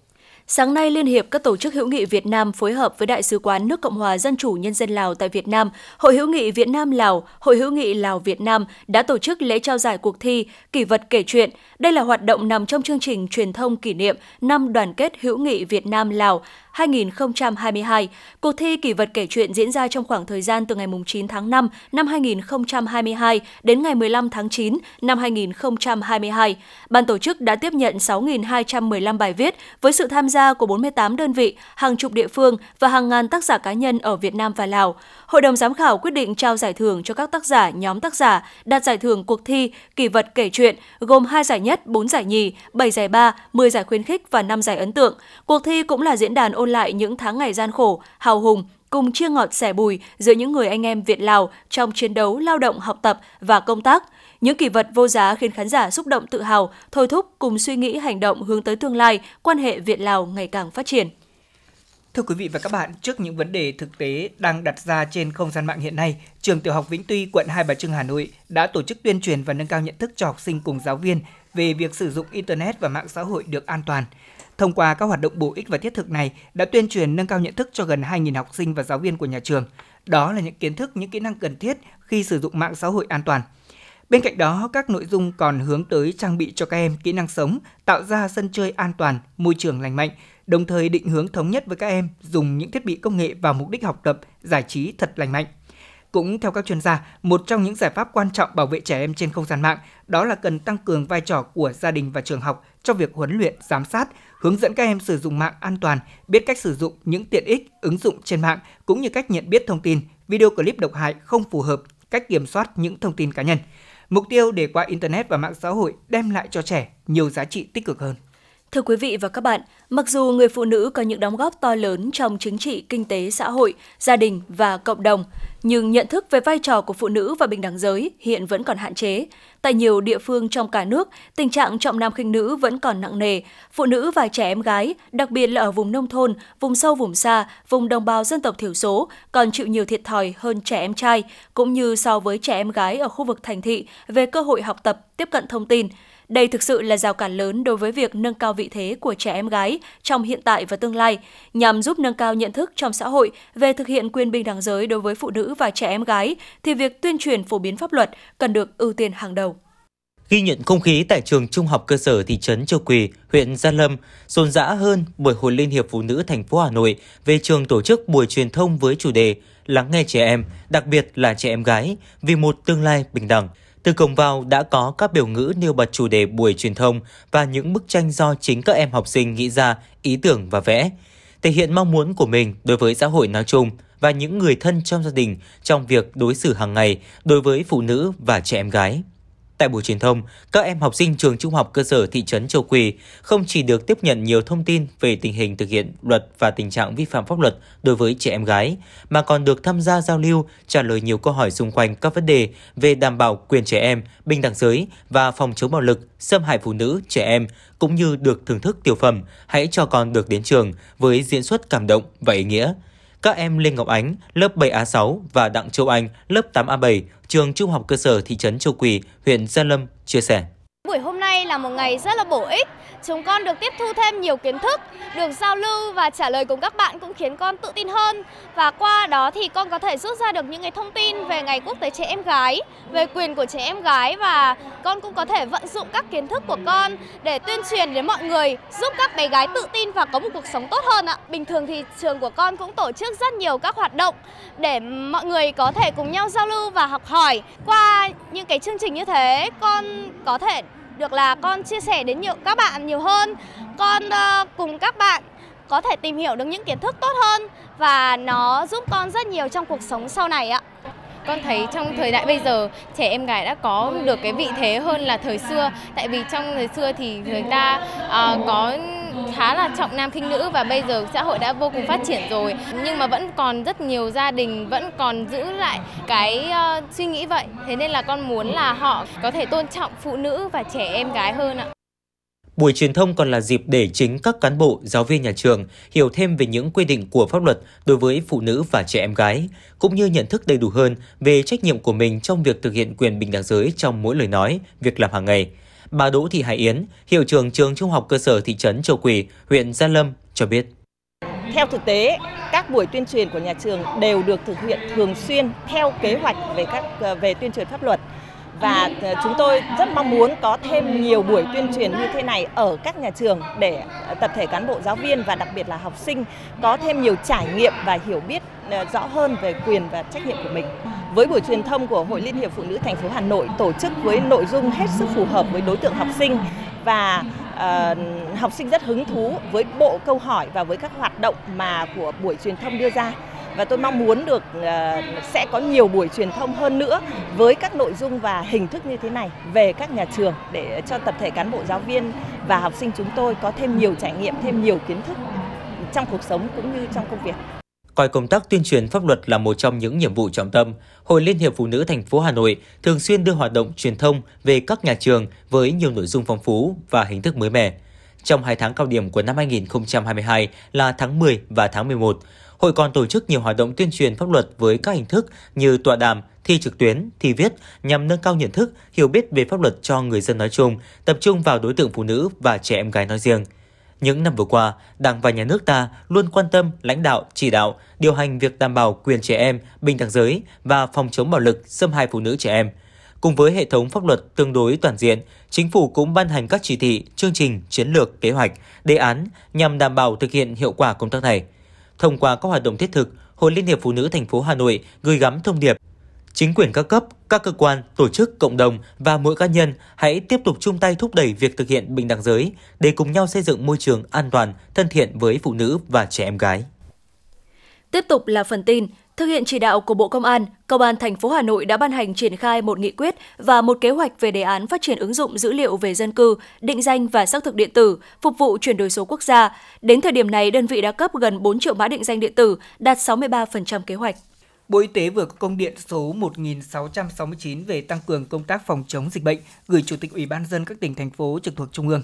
Sáng nay, Liên hiệp các tổ chức hữu nghị Việt Nam phối hợp với Đại sứ quán nước Cộng hòa Dân chủ Nhân dân Lào tại Việt Nam, Hội hữu nghị Việt Nam Lào, Hội hữu nghị Lào Việt Nam đã tổ chức lễ trao giải cuộc thi Kỷ vật kể chuyện. Đây là hoạt động nằm trong chương trình truyền thông kỷ niệm năm đoàn kết hữu nghị Việt Nam Lào 2022. Cuộc thi kỷ vật kể chuyện diễn ra trong khoảng thời gian từ ngày 9 tháng 5 năm 2022 đến ngày 15 tháng 9 năm 2022. Ban tổ chức đã tiếp nhận 6.215 bài viết với sự tham gia của 48 đơn vị, hàng chục địa phương và hàng ngàn tác giả cá nhân ở Việt Nam và Lào. Hội đồng giám khảo quyết định trao giải thưởng cho các tác giả, nhóm tác giả đạt giải thưởng cuộc thi kỷ vật kể chuyện gồm 2 giải nhất, 4 giải nhì, 7 giải ba, 10 giải khuyến khích và 5 giải ấn tượng. Cuộc thi cũng là diễn đàn ôn lại những tháng ngày gian khổ, hào hùng, cùng chia ngọt sẻ bùi giữa những người anh em Việt Lào trong chiến đấu, lao động, học tập và công tác. Những kỷ vật vô giá khiến khán giả xúc động tự hào, thôi thúc cùng suy nghĩ hành động hướng tới tương lai, quan hệ Việt Lào ngày càng phát triển. Thưa quý vị và các bạn, trước những vấn đề thực tế đang đặt ra trên không gian mạng hiện nay, trường Tiểu học Vĩnh Tuy, quận Hai Bà Trưng, Hà Nội đã tổ chức tuyên truyền và nâng cao nhận thức cho học sinh cùng giáo viên về việc sử dụng internet và mạng xã hội được an toàn. Thông qua các hoạt động bổ ích và thiết thực này đã tuyên truyền nâng cao nhận thức cho gần 2.000 học sinh và giáo viên của nhà trường. Đó là những kiến thức, những kỹ năng cần thiết khi sử dụng mạng xã hội an toàn. Bên cạnh đó, các nội dung còn hướng tới trang bị cho các em kỹ năng sống, tạo ra sân chơi an toàn, môi trường lành mạnh, đồng thời định hướng thống nhất với các em dùng những thiết bị công nghệ vào mục đích học tập, giải trí thật lành mạnh. Cũng theo các chuyên gia, một trong những giải pháp quan trọng bảo vệ trẻ em trên không gian mạng đó là cần tăng cường vai trò của gia đình và trường học trong việc huấn luyện, giám sát, hướng dẫn các em sử dụng mạng an toàn, biết cách sử dụng những tiện ích, ứng dụng trên mạng cũng như cách nhận biết thông tin, video clip độc hại không phù hợp, cách kiểm soát những thông tin cá nhân. Mục tiêu để qua internet và mạng xã hội đem lại cho trẻ nhiều giá trị tích cực hơn. Thưa quý vị và các bạn, mặc dù người phụ nữ có những đóng góp to lớn trong chính trị, kinh tế, xã hội, gia đình và cộng đồng, nhưng nhận thức về vai trò của phụ nữ và bình đẳng giới hiện vẫn còn hạn chế. Tại nhiều địa phương trong cả nước, tình trạng trọng nam khinh nữ vẫn còn nặng nề. Phụ nữ và trẻ em gái, đặc biệt là ở vùng nông thôn, vùng sâu vùng xa, vùng đồng bào dân tộc thiểu số, còn chịu nhiều thiệt thòi hơn trẻ em trai, cũng như so với trẻ em gái ở khu vực thành thị về cơ hội học tập, tiếp cận thông tin. Đây thực sự là rào cản lớn đối với việc nâng cao vị thế của trẻ em gái trong hiện tại và tương lai, nhằm giúp nâng cao nhận thức trong xã hội về thực hiện quyền bình đẳng giới đối với phụ nữ và trẻ em gái, thì việc tuyên truyền phổ biến pháp luật cần được ưu tiên hàng đầu. Ghi nhận không khí tại trường Trung học cơ sở thị trấn Châu Quỳ, huyện Gia Lâm, rộn rã hơn buổi hội Liên hiệp Phụ nữ thành phố Hà Nội về trường tổ chức buổi truyền thông với chủ đề lắng nghe trẻ em, đặc biệt là trẻ em gái, vì một tương lai bình đẳng. Từ cổng vào đã có các biểu ngữ nêu bật chủ đề buổi truyền thông và những bức tranh do chính các em học sinh nghĩ ra, ý tưởng và vẽ, thể hiện mong muốn của mình đối với xã hội nói chung và những người thân trong gia đình trong việc đối xử hàng ngày đối với phụ nữ và trẻ em gái. Tại buổi truyền thông, các em học sinh trường trung học cơ sở thị trấn Châu Quỳ không chỉ được tiếp nhận nhiều thông tin về tình hình thực hiện luật và tình trạng vi phạm pháp luật đối với trẻ em gái, mà còn được tham gia giao lưu, trả lời nhiều câu hỏi xung quanh các vấn đề về đảm bảo quyền trẻ em, bình đẳng giới và phòng chống bạo lực, xâm hại phụ nữ, trẻ em, cũng như được thưởng thức tiểu phẩm Hãy cho con được đến trường với diễn xuất cảm động và ý nghĩa các em Lê Ngọc Ánh, lớp 7A6 và Đặng Châu Anh, lớp 8A7, trường Trung học cơ sở thị trấn Châu Quỳ, huyện Gia Lâm chia sẻ. Buổi hôm nay là một ngày rất là bổ ích. Chúng con được tiếp thu thêm nhiều kiến thức, được giao lưu và trả lời cùng các bạn cũng khiến con tự tin hơn. Và qua đó thì con có thể rút ra được những cái thông tin về ngày quốc tế trẻ em gái, về quyền của trẻ em gái và con cũng có thể vận dụng các kiến thức của con để tuyên truyền đến mọi người, giúp các bé gái tự tin và có một cuộc sống tốt hơn ạ. Bình thường thì trường của con cũng tổ chức rất nhiều các hoạt động để mọi người có thể cùng nhau giao lưu và học hỏi. Qua những cái chương trình như thế, con có thể được là con chia sẻ đến nhiều các bạn nhiều hơn. Con uh, cùng các bạn có thể tìm hiểu được những kiến thức tốt hơn và nó giúp con rất nhiều trong cuộc sống sau này ạ con thấy trong thời đại bây giờ trẻ em gái đã có được cái vị thế hơn là thời xưa. Tại vì trong thời xưa thì người ta à, có khá là trọng nam khinh nữ và bây giờ xã hội đã vô cùng phát triển rồi. Nhưng mà vẫn còn rất nhiều gia đình vẫn còn giữ lại cái uh, suy nghĩ vậy. Thế nên là con muốn là họ có thể tôn trọng phụ nữ và trẻ em gái hơn ạ. Buổi truyền thông còn là dịp để chính các cán bộ, giáo viên nhà trường hiểu thêm về những quy định của pháp luật đối với phụ nữ và trẻ em gái, cũng như nhận thức đầy đủ hơn về trách nhiệm của mình trong việc thực hiện quyền bình đẳng giới trong mỗi lời nói, việc làm hàng ngày. Bà Đỗ Thị Hải Yến, hiệu trưởng trường Trung học cơ sở thị trấn Châu Quỳ, huyện Gia Lâm cho biết. Theo thực tế, các buổi tuyên truyền của nhà trường đều được thực hiện thường xuyên theo kế hoạch về các ờ, về tuyên truyền pháp luật và ờ, chúng tôi rất mong muốn có thêm nhiều buổi tuyên truyền như thế này ở các nhà trường để ờ, tập thể cán bộ giáo viên và đặc biệt là học sinh có thêm nhiều trải nghiệm và hiểu biết ờ, rõ hơn về quyền và trách nhiệm của mình. Với buổi truyền thông của Hội Liên hiệp Phụ nữ thành phố Hà Nội tổ chức với nội dung hết sức phù hợp với đối tượng học sinh và uh, học sinh rất hứng thú với bộ câu hỏi và với các hoạt động mà của buổi truyền thông đưa ra và tôi mong muốn được ờ, sẽ có nhiều buổi truyền thông hơn nữa với các nội dung và hình thức như thế này về các nhà trường để cho tập thể cán bộ giáo viên và học sinh chúng tôi có thêm nhiều trải nghiệm, thêm nhiều kiến thức trong cuộc sống cũng như trong công việc. Coi công tác tuyên truyền pháp luật là một trong những nhiệm vụ trọng tâm, Hội Liên hiệp Phụ nữ thành phố Hà Nội thường xuyên đưa hoạt động truyền thông về các nhà trường với nhiều nội dung phong phú và hình thức mới mẻ. Trong hai tháng cao điểm của năm 2022 là tháng 10 và tháng 11, hội còn tổ chức nhiều hoạt động tuyên truyền pháp luật với các hình thức như tọa đàm, thi trực tuyến, thi viết nhằm nâng cao nhận thức, hiểu biết về pháp luật cho người dân nói chung, tập trung vào đối tượng phụ nữ và trẻ em gái nói riêng. Những năm vừa qua, Đảng và Nhà nước ta luôn quan tâm, lãnh đạo, chỉ đạo, điều hành việc đảm bảo quyền trẻ em, bình đẳng giới và phòng chống bạo lực, xâm hại phụ nữ trẻ em. Cùng với hệ thống pháp luật tương đối toàn diện, chính phủ cũng ban hành các chỉ thị, chương trình, chiến lược, kế hoạch, đề án nhằm đảm bảo thực hiện hiệu quả công tác này – Thông qua các hoạt động thiết thực, Hội Liên hiệp Phụ nữ thành phố Hà Nội gửi gắm thông điệp chính quyền các cấp, các cơ quan, tổ chức, cộng đồng và mỗi cá nhân hãy tiếp tục chung tay thúc đẩy việc thực hiện bình đẳng giới để cùng nhau xây dựng môi trường an toàn, thân thiện với phụ nữ và trẻ em gái. Tiếp tục là phần tin, Thực hiện chỉ đạo của Bộ Công an, Công an thành phố Hà Nội đã ban hành triển khai một nghị quyết và một kế hoạch về đề án phát triển ứng dụng dữ liệu về dân cư, định danh và xác thực điện tử, phục vụ chuyển đổi số quốc gia. Đến thời điểm này, đơn vị đã cấp gần 4 triệu mã định danh điện tử, đạt 63% kế hoạch. Bộ Y tế vừa có công điện số 1669 về tăng cường công tác phòng chống dịch bệnh gửi Chủ tịch Ủy ban dân các tỉnh thành phố trực thuộc Trung ương.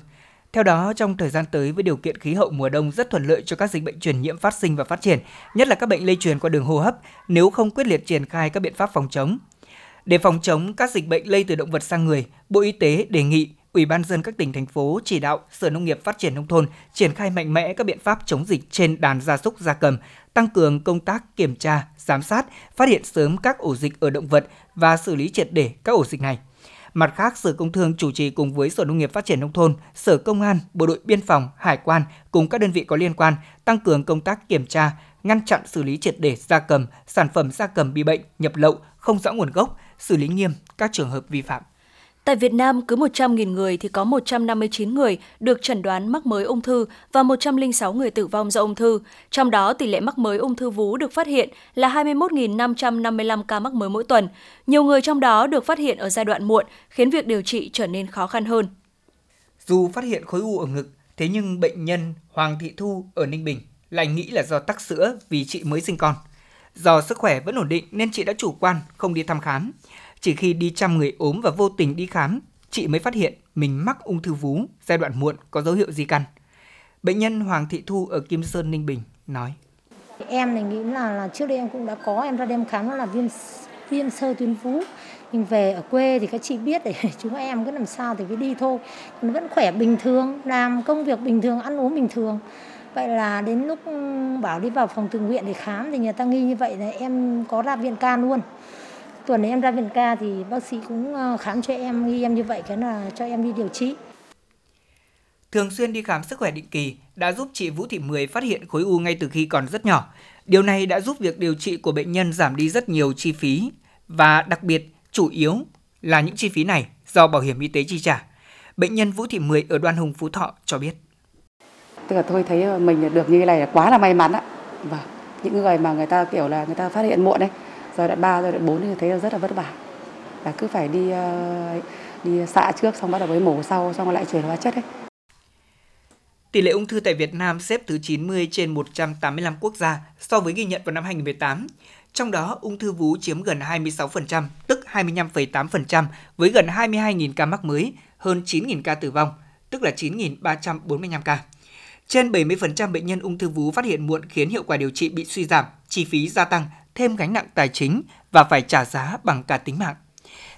Theo đó, trong thời gian tới với điều kiện khí hậu mùa đông rất thuận lợi cho các dịch bệnh truyền nhiễm phát sinh và phát triển, nhất là các bệnh lây truyền qua đường hô hấp, nếu không quyết liệt triển khai các biện pháp phòng chống. Để phòng chống các dịch bệnh lây từ động vật sang người, Bộ Y tế đề nghị Ủy ban dân các tỉnh thành phố chỉ đạo Sở Nông nghiệp Phát triển nông thôn triển khai mạnh mẽ các biện pháp chống dịch trên đàn gia súc gia cầm, tăng cường công tác kiểm tra, giám sát, phát hiện sớm các ổ dịch ở động vật và xử lý triệt để các ổ dịch này. Mặt khác, Sở Công Thương chủ trì cùng với Sở Nông nghiệp Phát triển Nông thôn, Sở Công an, Bộ đội Biên phòng, Hải quan cùng các đơn vị có liên quan tăng cường công tác kiểm tra ngăn chặn xử lý triệt để gia cầm, sản phẩm gia cầm bị bệnh, nhập lậu, không rõ nguồn gốc, xử lý nghiêm các trường hợp vi phạm. Tại Việt Nam, cứ 100.000 người thì có 159 người được chẩn đoán mắc mới ung thư và 106 người tử vong do ung thư. Trong đó, tỷ lệ mắc mới ung thư vú được phát hiện là 21.555 ca mắc mới mỗi tuần. Nhiều người trong đó được phát hiện ở giai đoạn muộn, khiến việc điều trị trở nên khó khăn hơn. Dù phát hiện khối u ở ngực, thế nhưng bệnh nhân Hoàng Thị Thu ở Ninh Bình lại nghĩ là do tắc sữa vì chị mới sinh con. Do sức khỏe vẫn ổn định nên chị đã chủ quan không đi thăm khám. Chỉ khi đi chăm người ốm và vô tình đi khám, chị mới phát hiện mình mắc ung thư vú giai đoạn muộn có dấu hiệu di căn. Bệnh nhân Hoàng Thị Thu ở Kim Sơn, Ninh Bình nói. Em thì nghĩ là, là trước đây em cũng đã có, em ra đem khám nó là viêm viêm sơ tuyến vú. Nhưng về ở quê thì các chị biết để chúng em cứ làm sao thì cứ đi thôi. Mình vẫn khỏe bình thường, làm công việc bình thường, ăn uống bình thường. Vậy là đến lúc ừ, bảo đi vào phòng tự nguyện để khám thì người ta nghi như vậy là em có ra viện ca luôn tuần này em ra viện ca thì bác sĩ cũng ờ, khám cho em nghi em như vậy cái là cho em đi điều trị thường xuyên đi khám sức khỏe định kỳ đã giúp chị Vũ Thị Mười phát hiện khối u ngay từ khi còn rất nhỏ. Điều này đã giúp việc điều trị của bệnh nhân giảm đi rất nhiều chi phí và đặc biệt chủ yếu là những chi phí này do bảo hiểm y tế chi trả. Bệnh nhân Vũ Thị Mười ở Đoan Hùng Phú Thọ cho biết. Tức là tôi thấy mình được như thế này là quá là may mắn ạ. Và những người mà người ta kiểu là người ta phát hiện muộn đấy, giai đoạn 3, giai đoạn 4 thì thấy là rất là vất vả là cứ phải đi ờ, đi xạ trước xong bắt đầu mới mổ sau xong lại chuyển hóa chất ấy. Tỷ lệ ung thư tại Việt Nam xếp thứ 90 trên 185 quốc gia so với ghi nhận vào năm 2018. Trong đó, ung thư vú chiếm gần 26%, tức 25,8% với gần 22.000 ca mắc mới, hơn 9.000 ca tử vong, tức là 9.345 ca. Trên 70% bệnh nhân ung thư vú phát hiện muộn khiến hiệu quả điều trị bị suy giảm, chi phí gia tăng thêm gánh nặng tài chính và phải trả giá bằng cả tính mạng.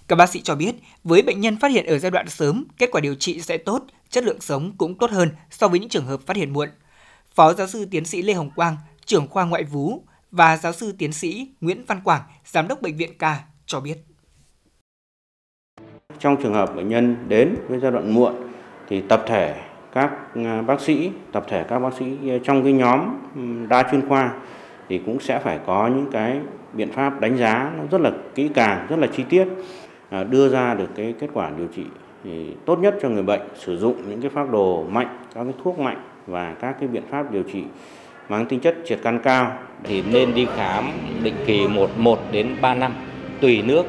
Các bác sĩ cho biết, với bệnh nhân phát hiện ở giai đoạn sớm, kết quả điều trị sẽ tốt, chất lượng sống cũng tốt hơn so với những trường hợp phát hiện muộn. Phó giáo sư tiến sĩ Lê Hồng Quang, trưởng khoa ngoại vú và giáo sư tiến sĩ Nguyễn Văn Quảng, giám đốc bệnh viện ca cho biết. Trong trường hợp bệnh nhân đến với giai đoạn muộn thì tập thể các à, bác sĩ, tập thể các bác sĩ à, trong cái nhóm đa chuyên khoa thì cũng sẽ phải có những cái biện pháp đánh giá nó rất là kỹ càng, rất là chi tiết à, đưa ra được cái kết quả điều trị thì tốt nhất cho người bệnh sử dụng những cái phác đồ mạnh, các cái thuốc mạnh và các cái biện pháp điều trị mang tính chất triệt căn cao thì nên đi khám định kỳ 1 1 đến 3 năm tùy nước.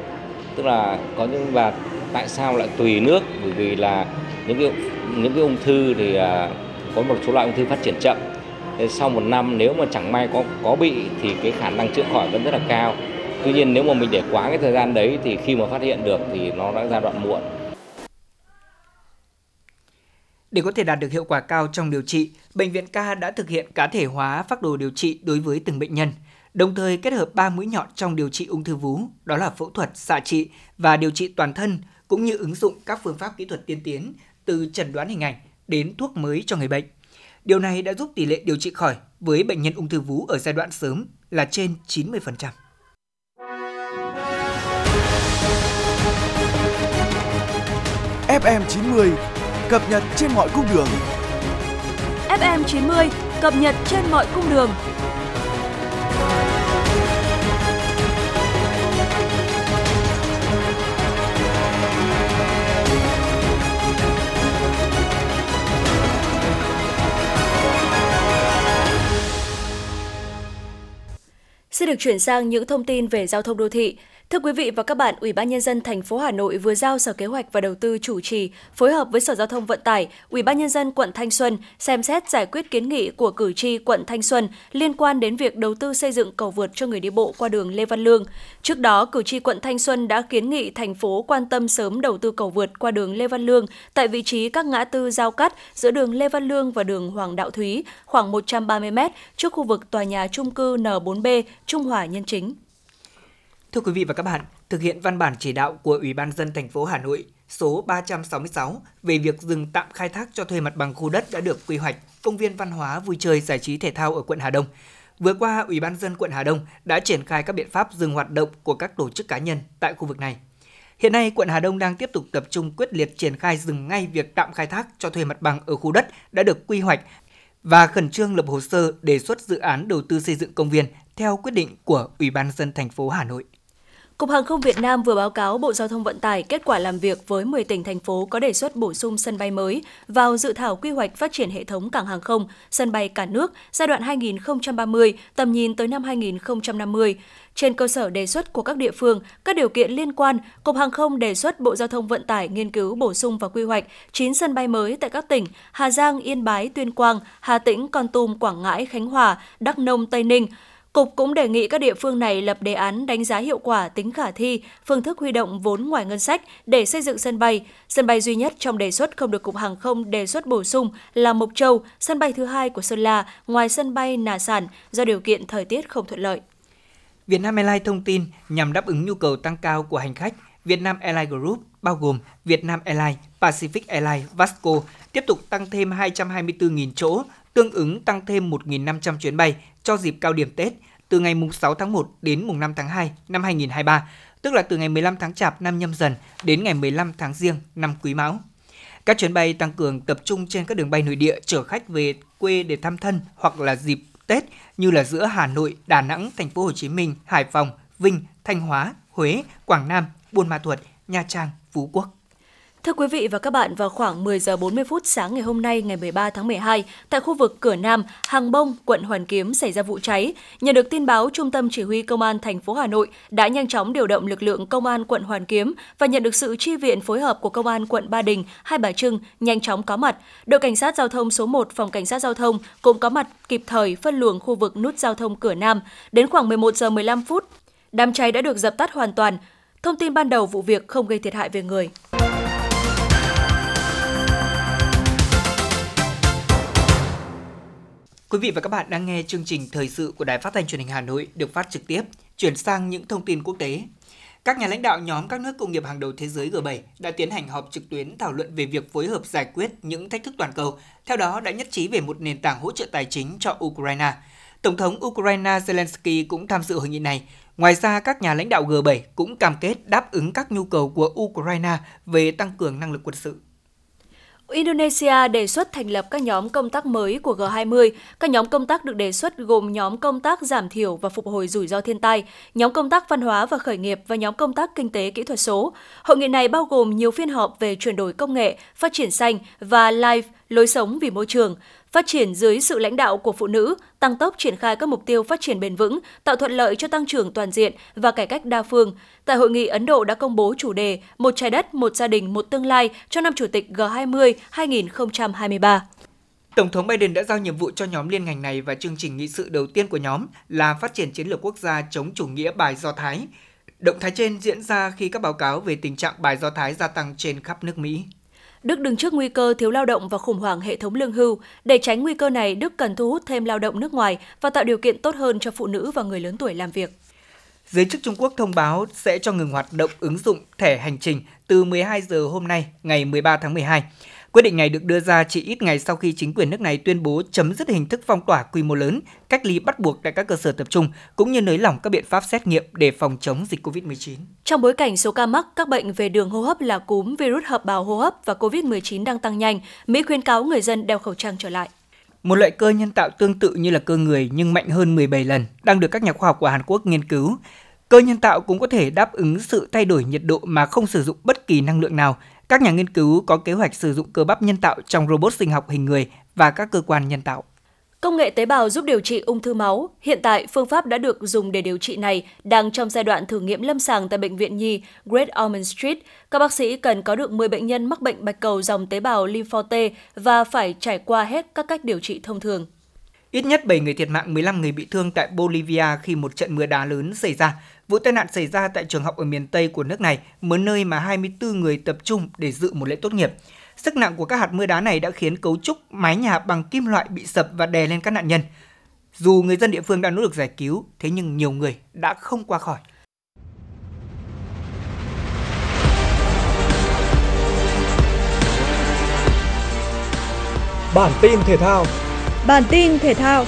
Tức là có những và tại sao lại tùy nước? Bởi vì là những cái những cái ung thư thì à, có một số loại ung thư phát triển chậm sau một năm nếu mà chẳng may có có bị thì cái khả năng chữa khỏi vẫn rất là cao. Tuy nhiên nếu mà mình để quá cái thời gian đấy thì khi mà phát hiện được thì nó đã giai đoạn muộn. Để có thể đạt được hiệu quả cao trong điều trị, bệnh viện K đã thực hiện cá thể hóa phác đồ điều trị đối với từng bệnh nhân, đồng thời kết hợp 3 mũi nhọn trong điều trị ung thư vú, đó là phẫu thuật, xạ trị và điều trị toàn thân, cũng như ứng dụng các phương pháp kỹ thuật tiên tiến từ chẩn đoán hình ảnh đến thuốc mới cho người bệnh. Điều này đã giúp tỷ lệ điều trị khỏi với bệnh nhân ung thư vú ở giai đoạn sớm là trên 90%. FM 90 cập nhật trên mọi cung đường. FM 90 cập nhật trên mọi cung đường. Xin được chuyển sang những thông tin về giao thông đô thị. Thưa quý vị và các bạn, Ủy ban nhân dân thành phố Hà Nội vừa giao Sở Kế hoạch và Đầu tư chủ trì phối hợp với Sở Giao thông Vận tải, Ủy ban nhân dân quận Thanh Xuân xem xét giải quyết kiến nghị của cử tri quận Thanh Xuân liên quan đến việc đầu tư xây dựng cầu vượt cho người đi bộ qua đường Lê Văn Lương. Trước đó, cử tri quận Thanh Xuân đã kiến nghị thành phố quan tâm sớm đầu tư cầu vượt qua đường Lê Văn Lương tại vị trí các ngã tư giao cắt giữa đường Lê Văn Lương và đường Hoàng Đạo Thúy, khoảng 130 m trước khu vực tòa nhà chung cư N4B Trung Hòa Nhân Chính. Thưa quý vị và các bạn, thực hiện văn bản chỉ đạo của Ủy ban dân thành phố Hà Nội số 366 về việc dừng tạm khai thác cho thuê mặt bằng khu đất đã được quy hoạch công viên văn hóa vui chơi giải trí thể thao ở quận Hà Đông. Vừa qua, Ủy ban dân quận Hà Đông đã triển khai các biện pháp dừng hoạt động của các tổ chức cá nhân tại khu vực này. Hiện nay, quận Hà Đông đang tiếp tục tập trung quyết liệt triển khai dừng ngay việc tạm khai thác cho thuê mặt bằng ở khu đất đã được quy hoạch và khẩn trương lập hồ sơ đề xuất dự án đầu tư xây dựng công viên theo quyết định của Ủy ban dân thành phố Hà Nội. Cục Hàng không Việt Nam vừa báo cáo Bộ Giao thông Vận tải kết quả làm việc với 10 tỉnh thành phố có đề xuất bổ sung sân bay mới vào dự thảo quy hoạch phát triển hệ thống cảng hàng không, sân bay cả nước giai đoạn 2030 tầm nhìn tới năm 2050. Trên cơ sở đề xuất của các địa phương, các điều kiện liên quan, Cục Hàng không đề xuất Bộ Giao thông Vận tải nghiên cứu bổ sung và quy hoạch 9 sân bay mới tại các tỉnh Hà Giang, Yên Bái, Tuyên Quang, Hà Tĩnh, Con Tum, Quảng Ngãi, Khánh Hòa, Đắk Nông, Tây Ninh. Cục cũng đề nghị các địa phương này lập đề án đánh giá hiệu quả tính khả thi, phương thức huy động vốn ngoài ngân sách để xây dựng sân bay. Sân bay duy nhất trong đề xuất không được Cục Hàng không đề xuất bổ sung là Mộc Châu, sân bay thứ hai của Sơn La, ngoài sân bay Nà Sản do điều kiện thời tiết không thuận lợi. Vietnam Airlines thông tin nhằm đáp ứng nhu cầu tăng cao của hành khách, Vietnam Airlines Group bao gồm Vietnam Airlines, Pacific Airlines, Vasco tiếp tục tăng thêm 224.000 chỗ, tương ứng tăng thêm 1.500 chuyến bay cho dịp cao điểm Tết từ ngày 6 tháng 1 đến mùng 5 tháng 2 năm 2023, tức là từ ngày 15 tháng Chạp năm nhâm dần đến ngày 15 tháng Giêng năm Quý Mão. Các chuyến bay tăng cường tập trung trên các đường bay nội địa chở khách về quê để thăm thân hoặc là dịp Tết như là giữa Hà Nội, Đà Nẵng, Thành phố Hồ Chí Minh, Hải Phòng, Vinh, Thanh Hóa, Huế, Quảng Nam, Buôn Ma Thuột, Nha Trang, Phú Quốc. Thưa quý vị và các bạn, vào khoảng 10 giờ 40 phút sáng ngày hôm nay ngày 13 tháng 12, tại khu vực Cửa Nam, Hàng Bông, quận Hoàn Kiếm xảy ra vụ cháy. Nhận được tin báo, Trung tâm Chỉ huy Công an thành phố Hà Nội đã nhanh chóng điều động lực lượng Công an quận Hoàn Kiếm và nhận được sự chi viện phối hợp của Công an quận Ba Đình, Hai Bà Trưng nhanh chóng có mặt. Đội Cảnh sát Giao thông số 1 Phòng Cảnh sát Giao thông cũng có mặt kịp thời phân luồng khu vực nút giao thông Cửa Nam. Đến khoảng 11 giờ 15 phút, đám cháy đã được dập tắt hoàn toàn. Thông tin ban đầu vụ việc không gây thiệt hại về người. Quý vị và các bạn đang nghe chương trình thời sự của Đài Phát thanh Truyền hình Hà Nội được phát trực tiếp. Chuyển sang những thông tin quốc tế. Các nhà lãnh đạo nhóm các nước công nghiệp hàng đầu thế giới G7 đã tiến hành họp trực tuyến thảo luận về việc phối hợp giải quyết những thách thức toàn cầu. Theo đó đã nhất trí về một nền tảng hỗ trợ tài chính cho Ukraine. Tổng thống Ukraine Zelensky cũng tham dự hội nghị này. Ngoài ra, các nhà lãnh đạo G7 cũng cam kết đáp ứng các nhu cầu của Ukraine về tăng cường năng lực quân sự. Indonesia đề xuất thành lập các nhóm công tác mới của G20. Các nhóm công tác được đề xuất gồm nhóm công tác giảm thiểu và phục hồi rủi ro thiên tai, nhóm công tác văn hóa và khởi nghiệp và nhóm công tác kinh tế kỹ thuật số. Hội nghị này bao gồm nhiều phiên họp về chuyển đổi công nghệ, phát triển xanh và live lối sống vì môi trường phát triển dưới sự lãnh đạo của phụ nữ, tăng tốc triển khai các mục tiêu phát triển bền vững, tạo thuận lợi cho tăng trưởng toàn diện và cải cách đa phương. Tại hội nghị, Ấn Độ đã công bố chủ đề Một trái đất, một gia đình, một tương lai cho năm chủ tịch G20 2023. Tổng thống Biden đã giao nhiệm vụ cho nhóm liên ngành này và chương trình nghị sự đầu tiên của nhóm là phát triển chiến lược quốc gia chống chủ nghĩa bài Do Thái. Động thái trên diễn ra khi các báo cáo về tình trạng bài Do Thái gia tăng trên khắp nước Mỹ. Đức đứng trước nguy cơ thiếu lao động và khủng hoảng hệ thống lương hưu. Để tránh nguy cơ này, Đức cần thu hút thêm lao động nước ngoài và tạo điều kiện tốt hơn cho phụ nữ và người lớn tuổi làm việc. Giới chức Trung Quốc thông báo sẽ cho ngừng hoạt động ứng dụng thẻ hành trình từ 12 giờ hôm nay, ngày 13 tháng 12. Quyết định này được đưa ra chỉ ít ngày sau khi chính quyền nước này tuyên bố chấm dứt hình thức phong tỏa quy mô lớn, cách ly bắt buộc tại các cơ sở tập trung, cũng như nới lỏng các biện pháp xét nghiệm để phòng chống dịch COVID-19. Trong bối cảnh số ca mắc các bệnh về đường hô hấp là cúm, virus hợp bào hô hấp và COVID-19 đang tăng nhanh, Mỹ khuyến cáo người dân đeo khẩu trang trở lại. Một loại cơ nhân tạo tương tự như là cơ người nhưng mạnh hơn 17 lần đang được các nhà khoa học của Hàn Quốc nghiên cứu. Cơ nhân tạo cũng có thể đáp ứng sự thay đổi nhiệt độ mà không sử dụng bất kỳ năng lượng nào, các nhà nghiên cứu có kế hoạch sử dụng cơ bắp nhân tạo trong robot sinh học hình người và các cơ quan nhân tạo. Công nghệ tế bào giúp điều trị ung thư máu. Hiện tại, phương pháp đã được dùng để điều trị này đang trong giai đoạn thử nghiệm lâm sàng tại Bệnh viện Nhi Great Ormond Street. Các bác sĩ cần có được 10 bệnh nhân mắc bệnh bạch cầu dòng tế bào lympho T và phải trải qua hết các cách điều trị thông thường. Ít nhất 7 người thiệt mạng, 15 người bị thương tại Bolivia khi một trận mưa đá lớn xảy ra. Vụ tai nạn xảy ra tại trường học ở miền Tây của nước này, một nơi mà 24 người tập trung để dự một lễ tốt nghiệp. Sức nặng của các hạt mưa đá này đã khiến cấu trúc mái nhà bằng kim loại bị sập và đè lên các nạn nhân. Dù người dân địa phương đã nỗ lực giải cứu, thế nhưng nhiều người đã không qua khỏi. Bản tin thể thao Bản tin thể thao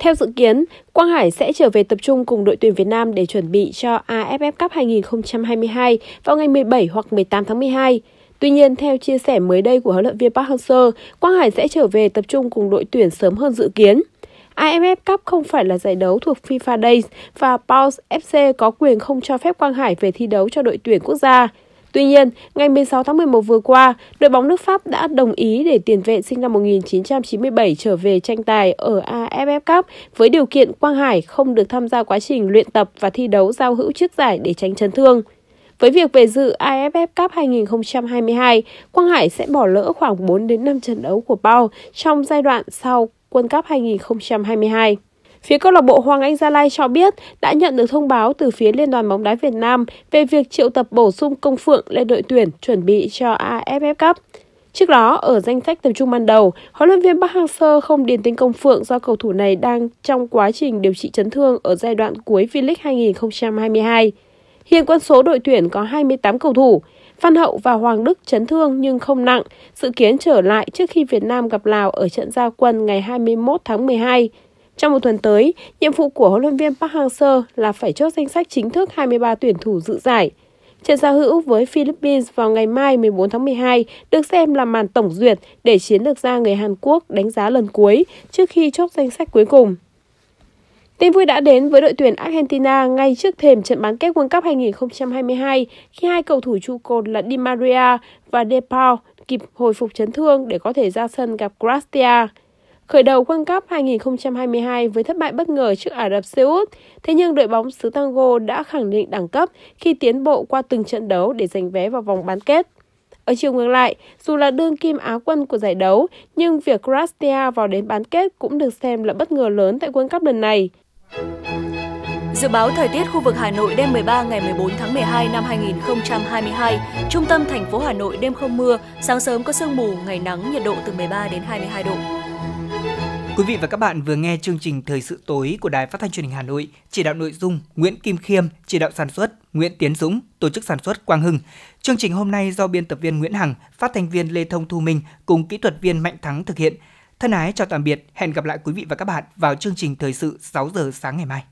Theo dự kiến, Quang Hải sẽ trở về tập trung cùng đội tuyển Việt Nam để chuẩn bị cho AFF Cup 2022 vào ngày 17 hoặc 18 tháng 12. Tuy nhiên, theo chia sẻ mới đây của huấn luyện viên Park Hang-seo, Quang Hải sẽ trở về tập trung cùng đội tuyển sớm hơn dự kiến. AFF Cup không phải là giải đấu thuộc FIFA Days và Pulse FC có quyền không cho phép Quang Hải về thi đấu cho đội tuyển quốc gia. Tuy nhiên, ngày 16 tháng 11 vừa qua, đội bóng nước Pháp đã đồng ý để tiền vệ sinh năm 1997 trở về tranh tài ở AFF Cup với điều kiện Quang Hải không được tham gia quá trình luyện tập và thi đấu giao hữu trước giải để tránh chấn thương. Với việc về dự AFF Cup 2022, Quang Hải sẽ bỏ lỡ khoảng 4 đến 5 trận đấu của Bao trong giai đoạn sau World Cup 2022. Phía câu lạc bộ Hoàng Anh Gia Lai cho biết đã nhận được thông báo từ phía Liên đoàn bóng đá Việt Nam về việc triệu tập bổ sung Công Phượng lên đội tuyển chuẩn bị cho AFF Cup. Trước đó, ở danh sách tập trung ban đầu, huấn luyện viên Park Hang-seo không điền tên Công Phượng do cầu thủ này đang trong quá trình điều trị chấn thương ở giai đoạn cuối V-League 2022. Hiện quân số đội tuyển có 28 cầu thủ. Phan Hậu và Hoàng Đức chấn thương nhưng không nặng, dự kiến trở lại trước khi Việt Nam gặp Lào ở trận giao quân ngày 21 tháng 12. Trong một tuần tới, nhiệm vụ của huấn luyện viên Park Hang-seo là phải chốt danh sách chính thức 23 tuyển thủ dự giải. Trận giao hữu với Philippines vào ngày mai 14 tháng 12 được xem là màn tổng duyệt để chiến lược gia người Hàn Quốc đánh giá lần cuối trước khi chốt danh sách cuối cùng. Tin vui đã đến với đội tuyển Argentina ngay trước thềm trận bán kết World Cup 2022 khi hai cầu thủ trụ cột là Di Maria và De Paul kịp hồi phục chấn thương để có thể ra sân gặp Croatia. Khởi đầu World Cup 2022 với thất bại bất ngờ trước Ả Rập Xê Út, thế nhưng đội bóng xứ Tango đã khẳng định đẳng cấp khi tiến bộ qua từng trận đấu để giành vé vào vòng bán kết. Ở chiều ngược lại, dù là đương kim Á quân của giải đấu, nhưng việc Croatia vào đến bán kết cũng được xem là bất ngờ lớn tại World Cup lần này. Dự báo thời tiết khu vực Hà Nội đêm 13 ngày 14 tháng 12 năm 2022, trung tâm thành phố Hà Nội đêm không mưa, sáng sớm có sương mù, ngày nắng, nhiệt độ từ 13 đến 22 độ. Quý vị và các bạn vừa nghe chương trình Thời sự tối của Đài Phát thanh Truyền hình Hà Nội, chỉ đạo nội dung Nguyễn Kim Khiêm, chỉ đạo sản xuất Nguyễn Tiến Dũng, tổ chức sản xuất Quang Hưng. Chương trình hôm nay do biên tập viên Nguyễn Hằng, phát thanh viên Lê Thông Thu Minh cùng kỹ thuật viên Mạnh Thắng thực hiện. Thân ái chào tạm biệt, hẹn gặp lại quý vị và các bạn vào chương trình Thời sự 6 giờ sáng ngày mai.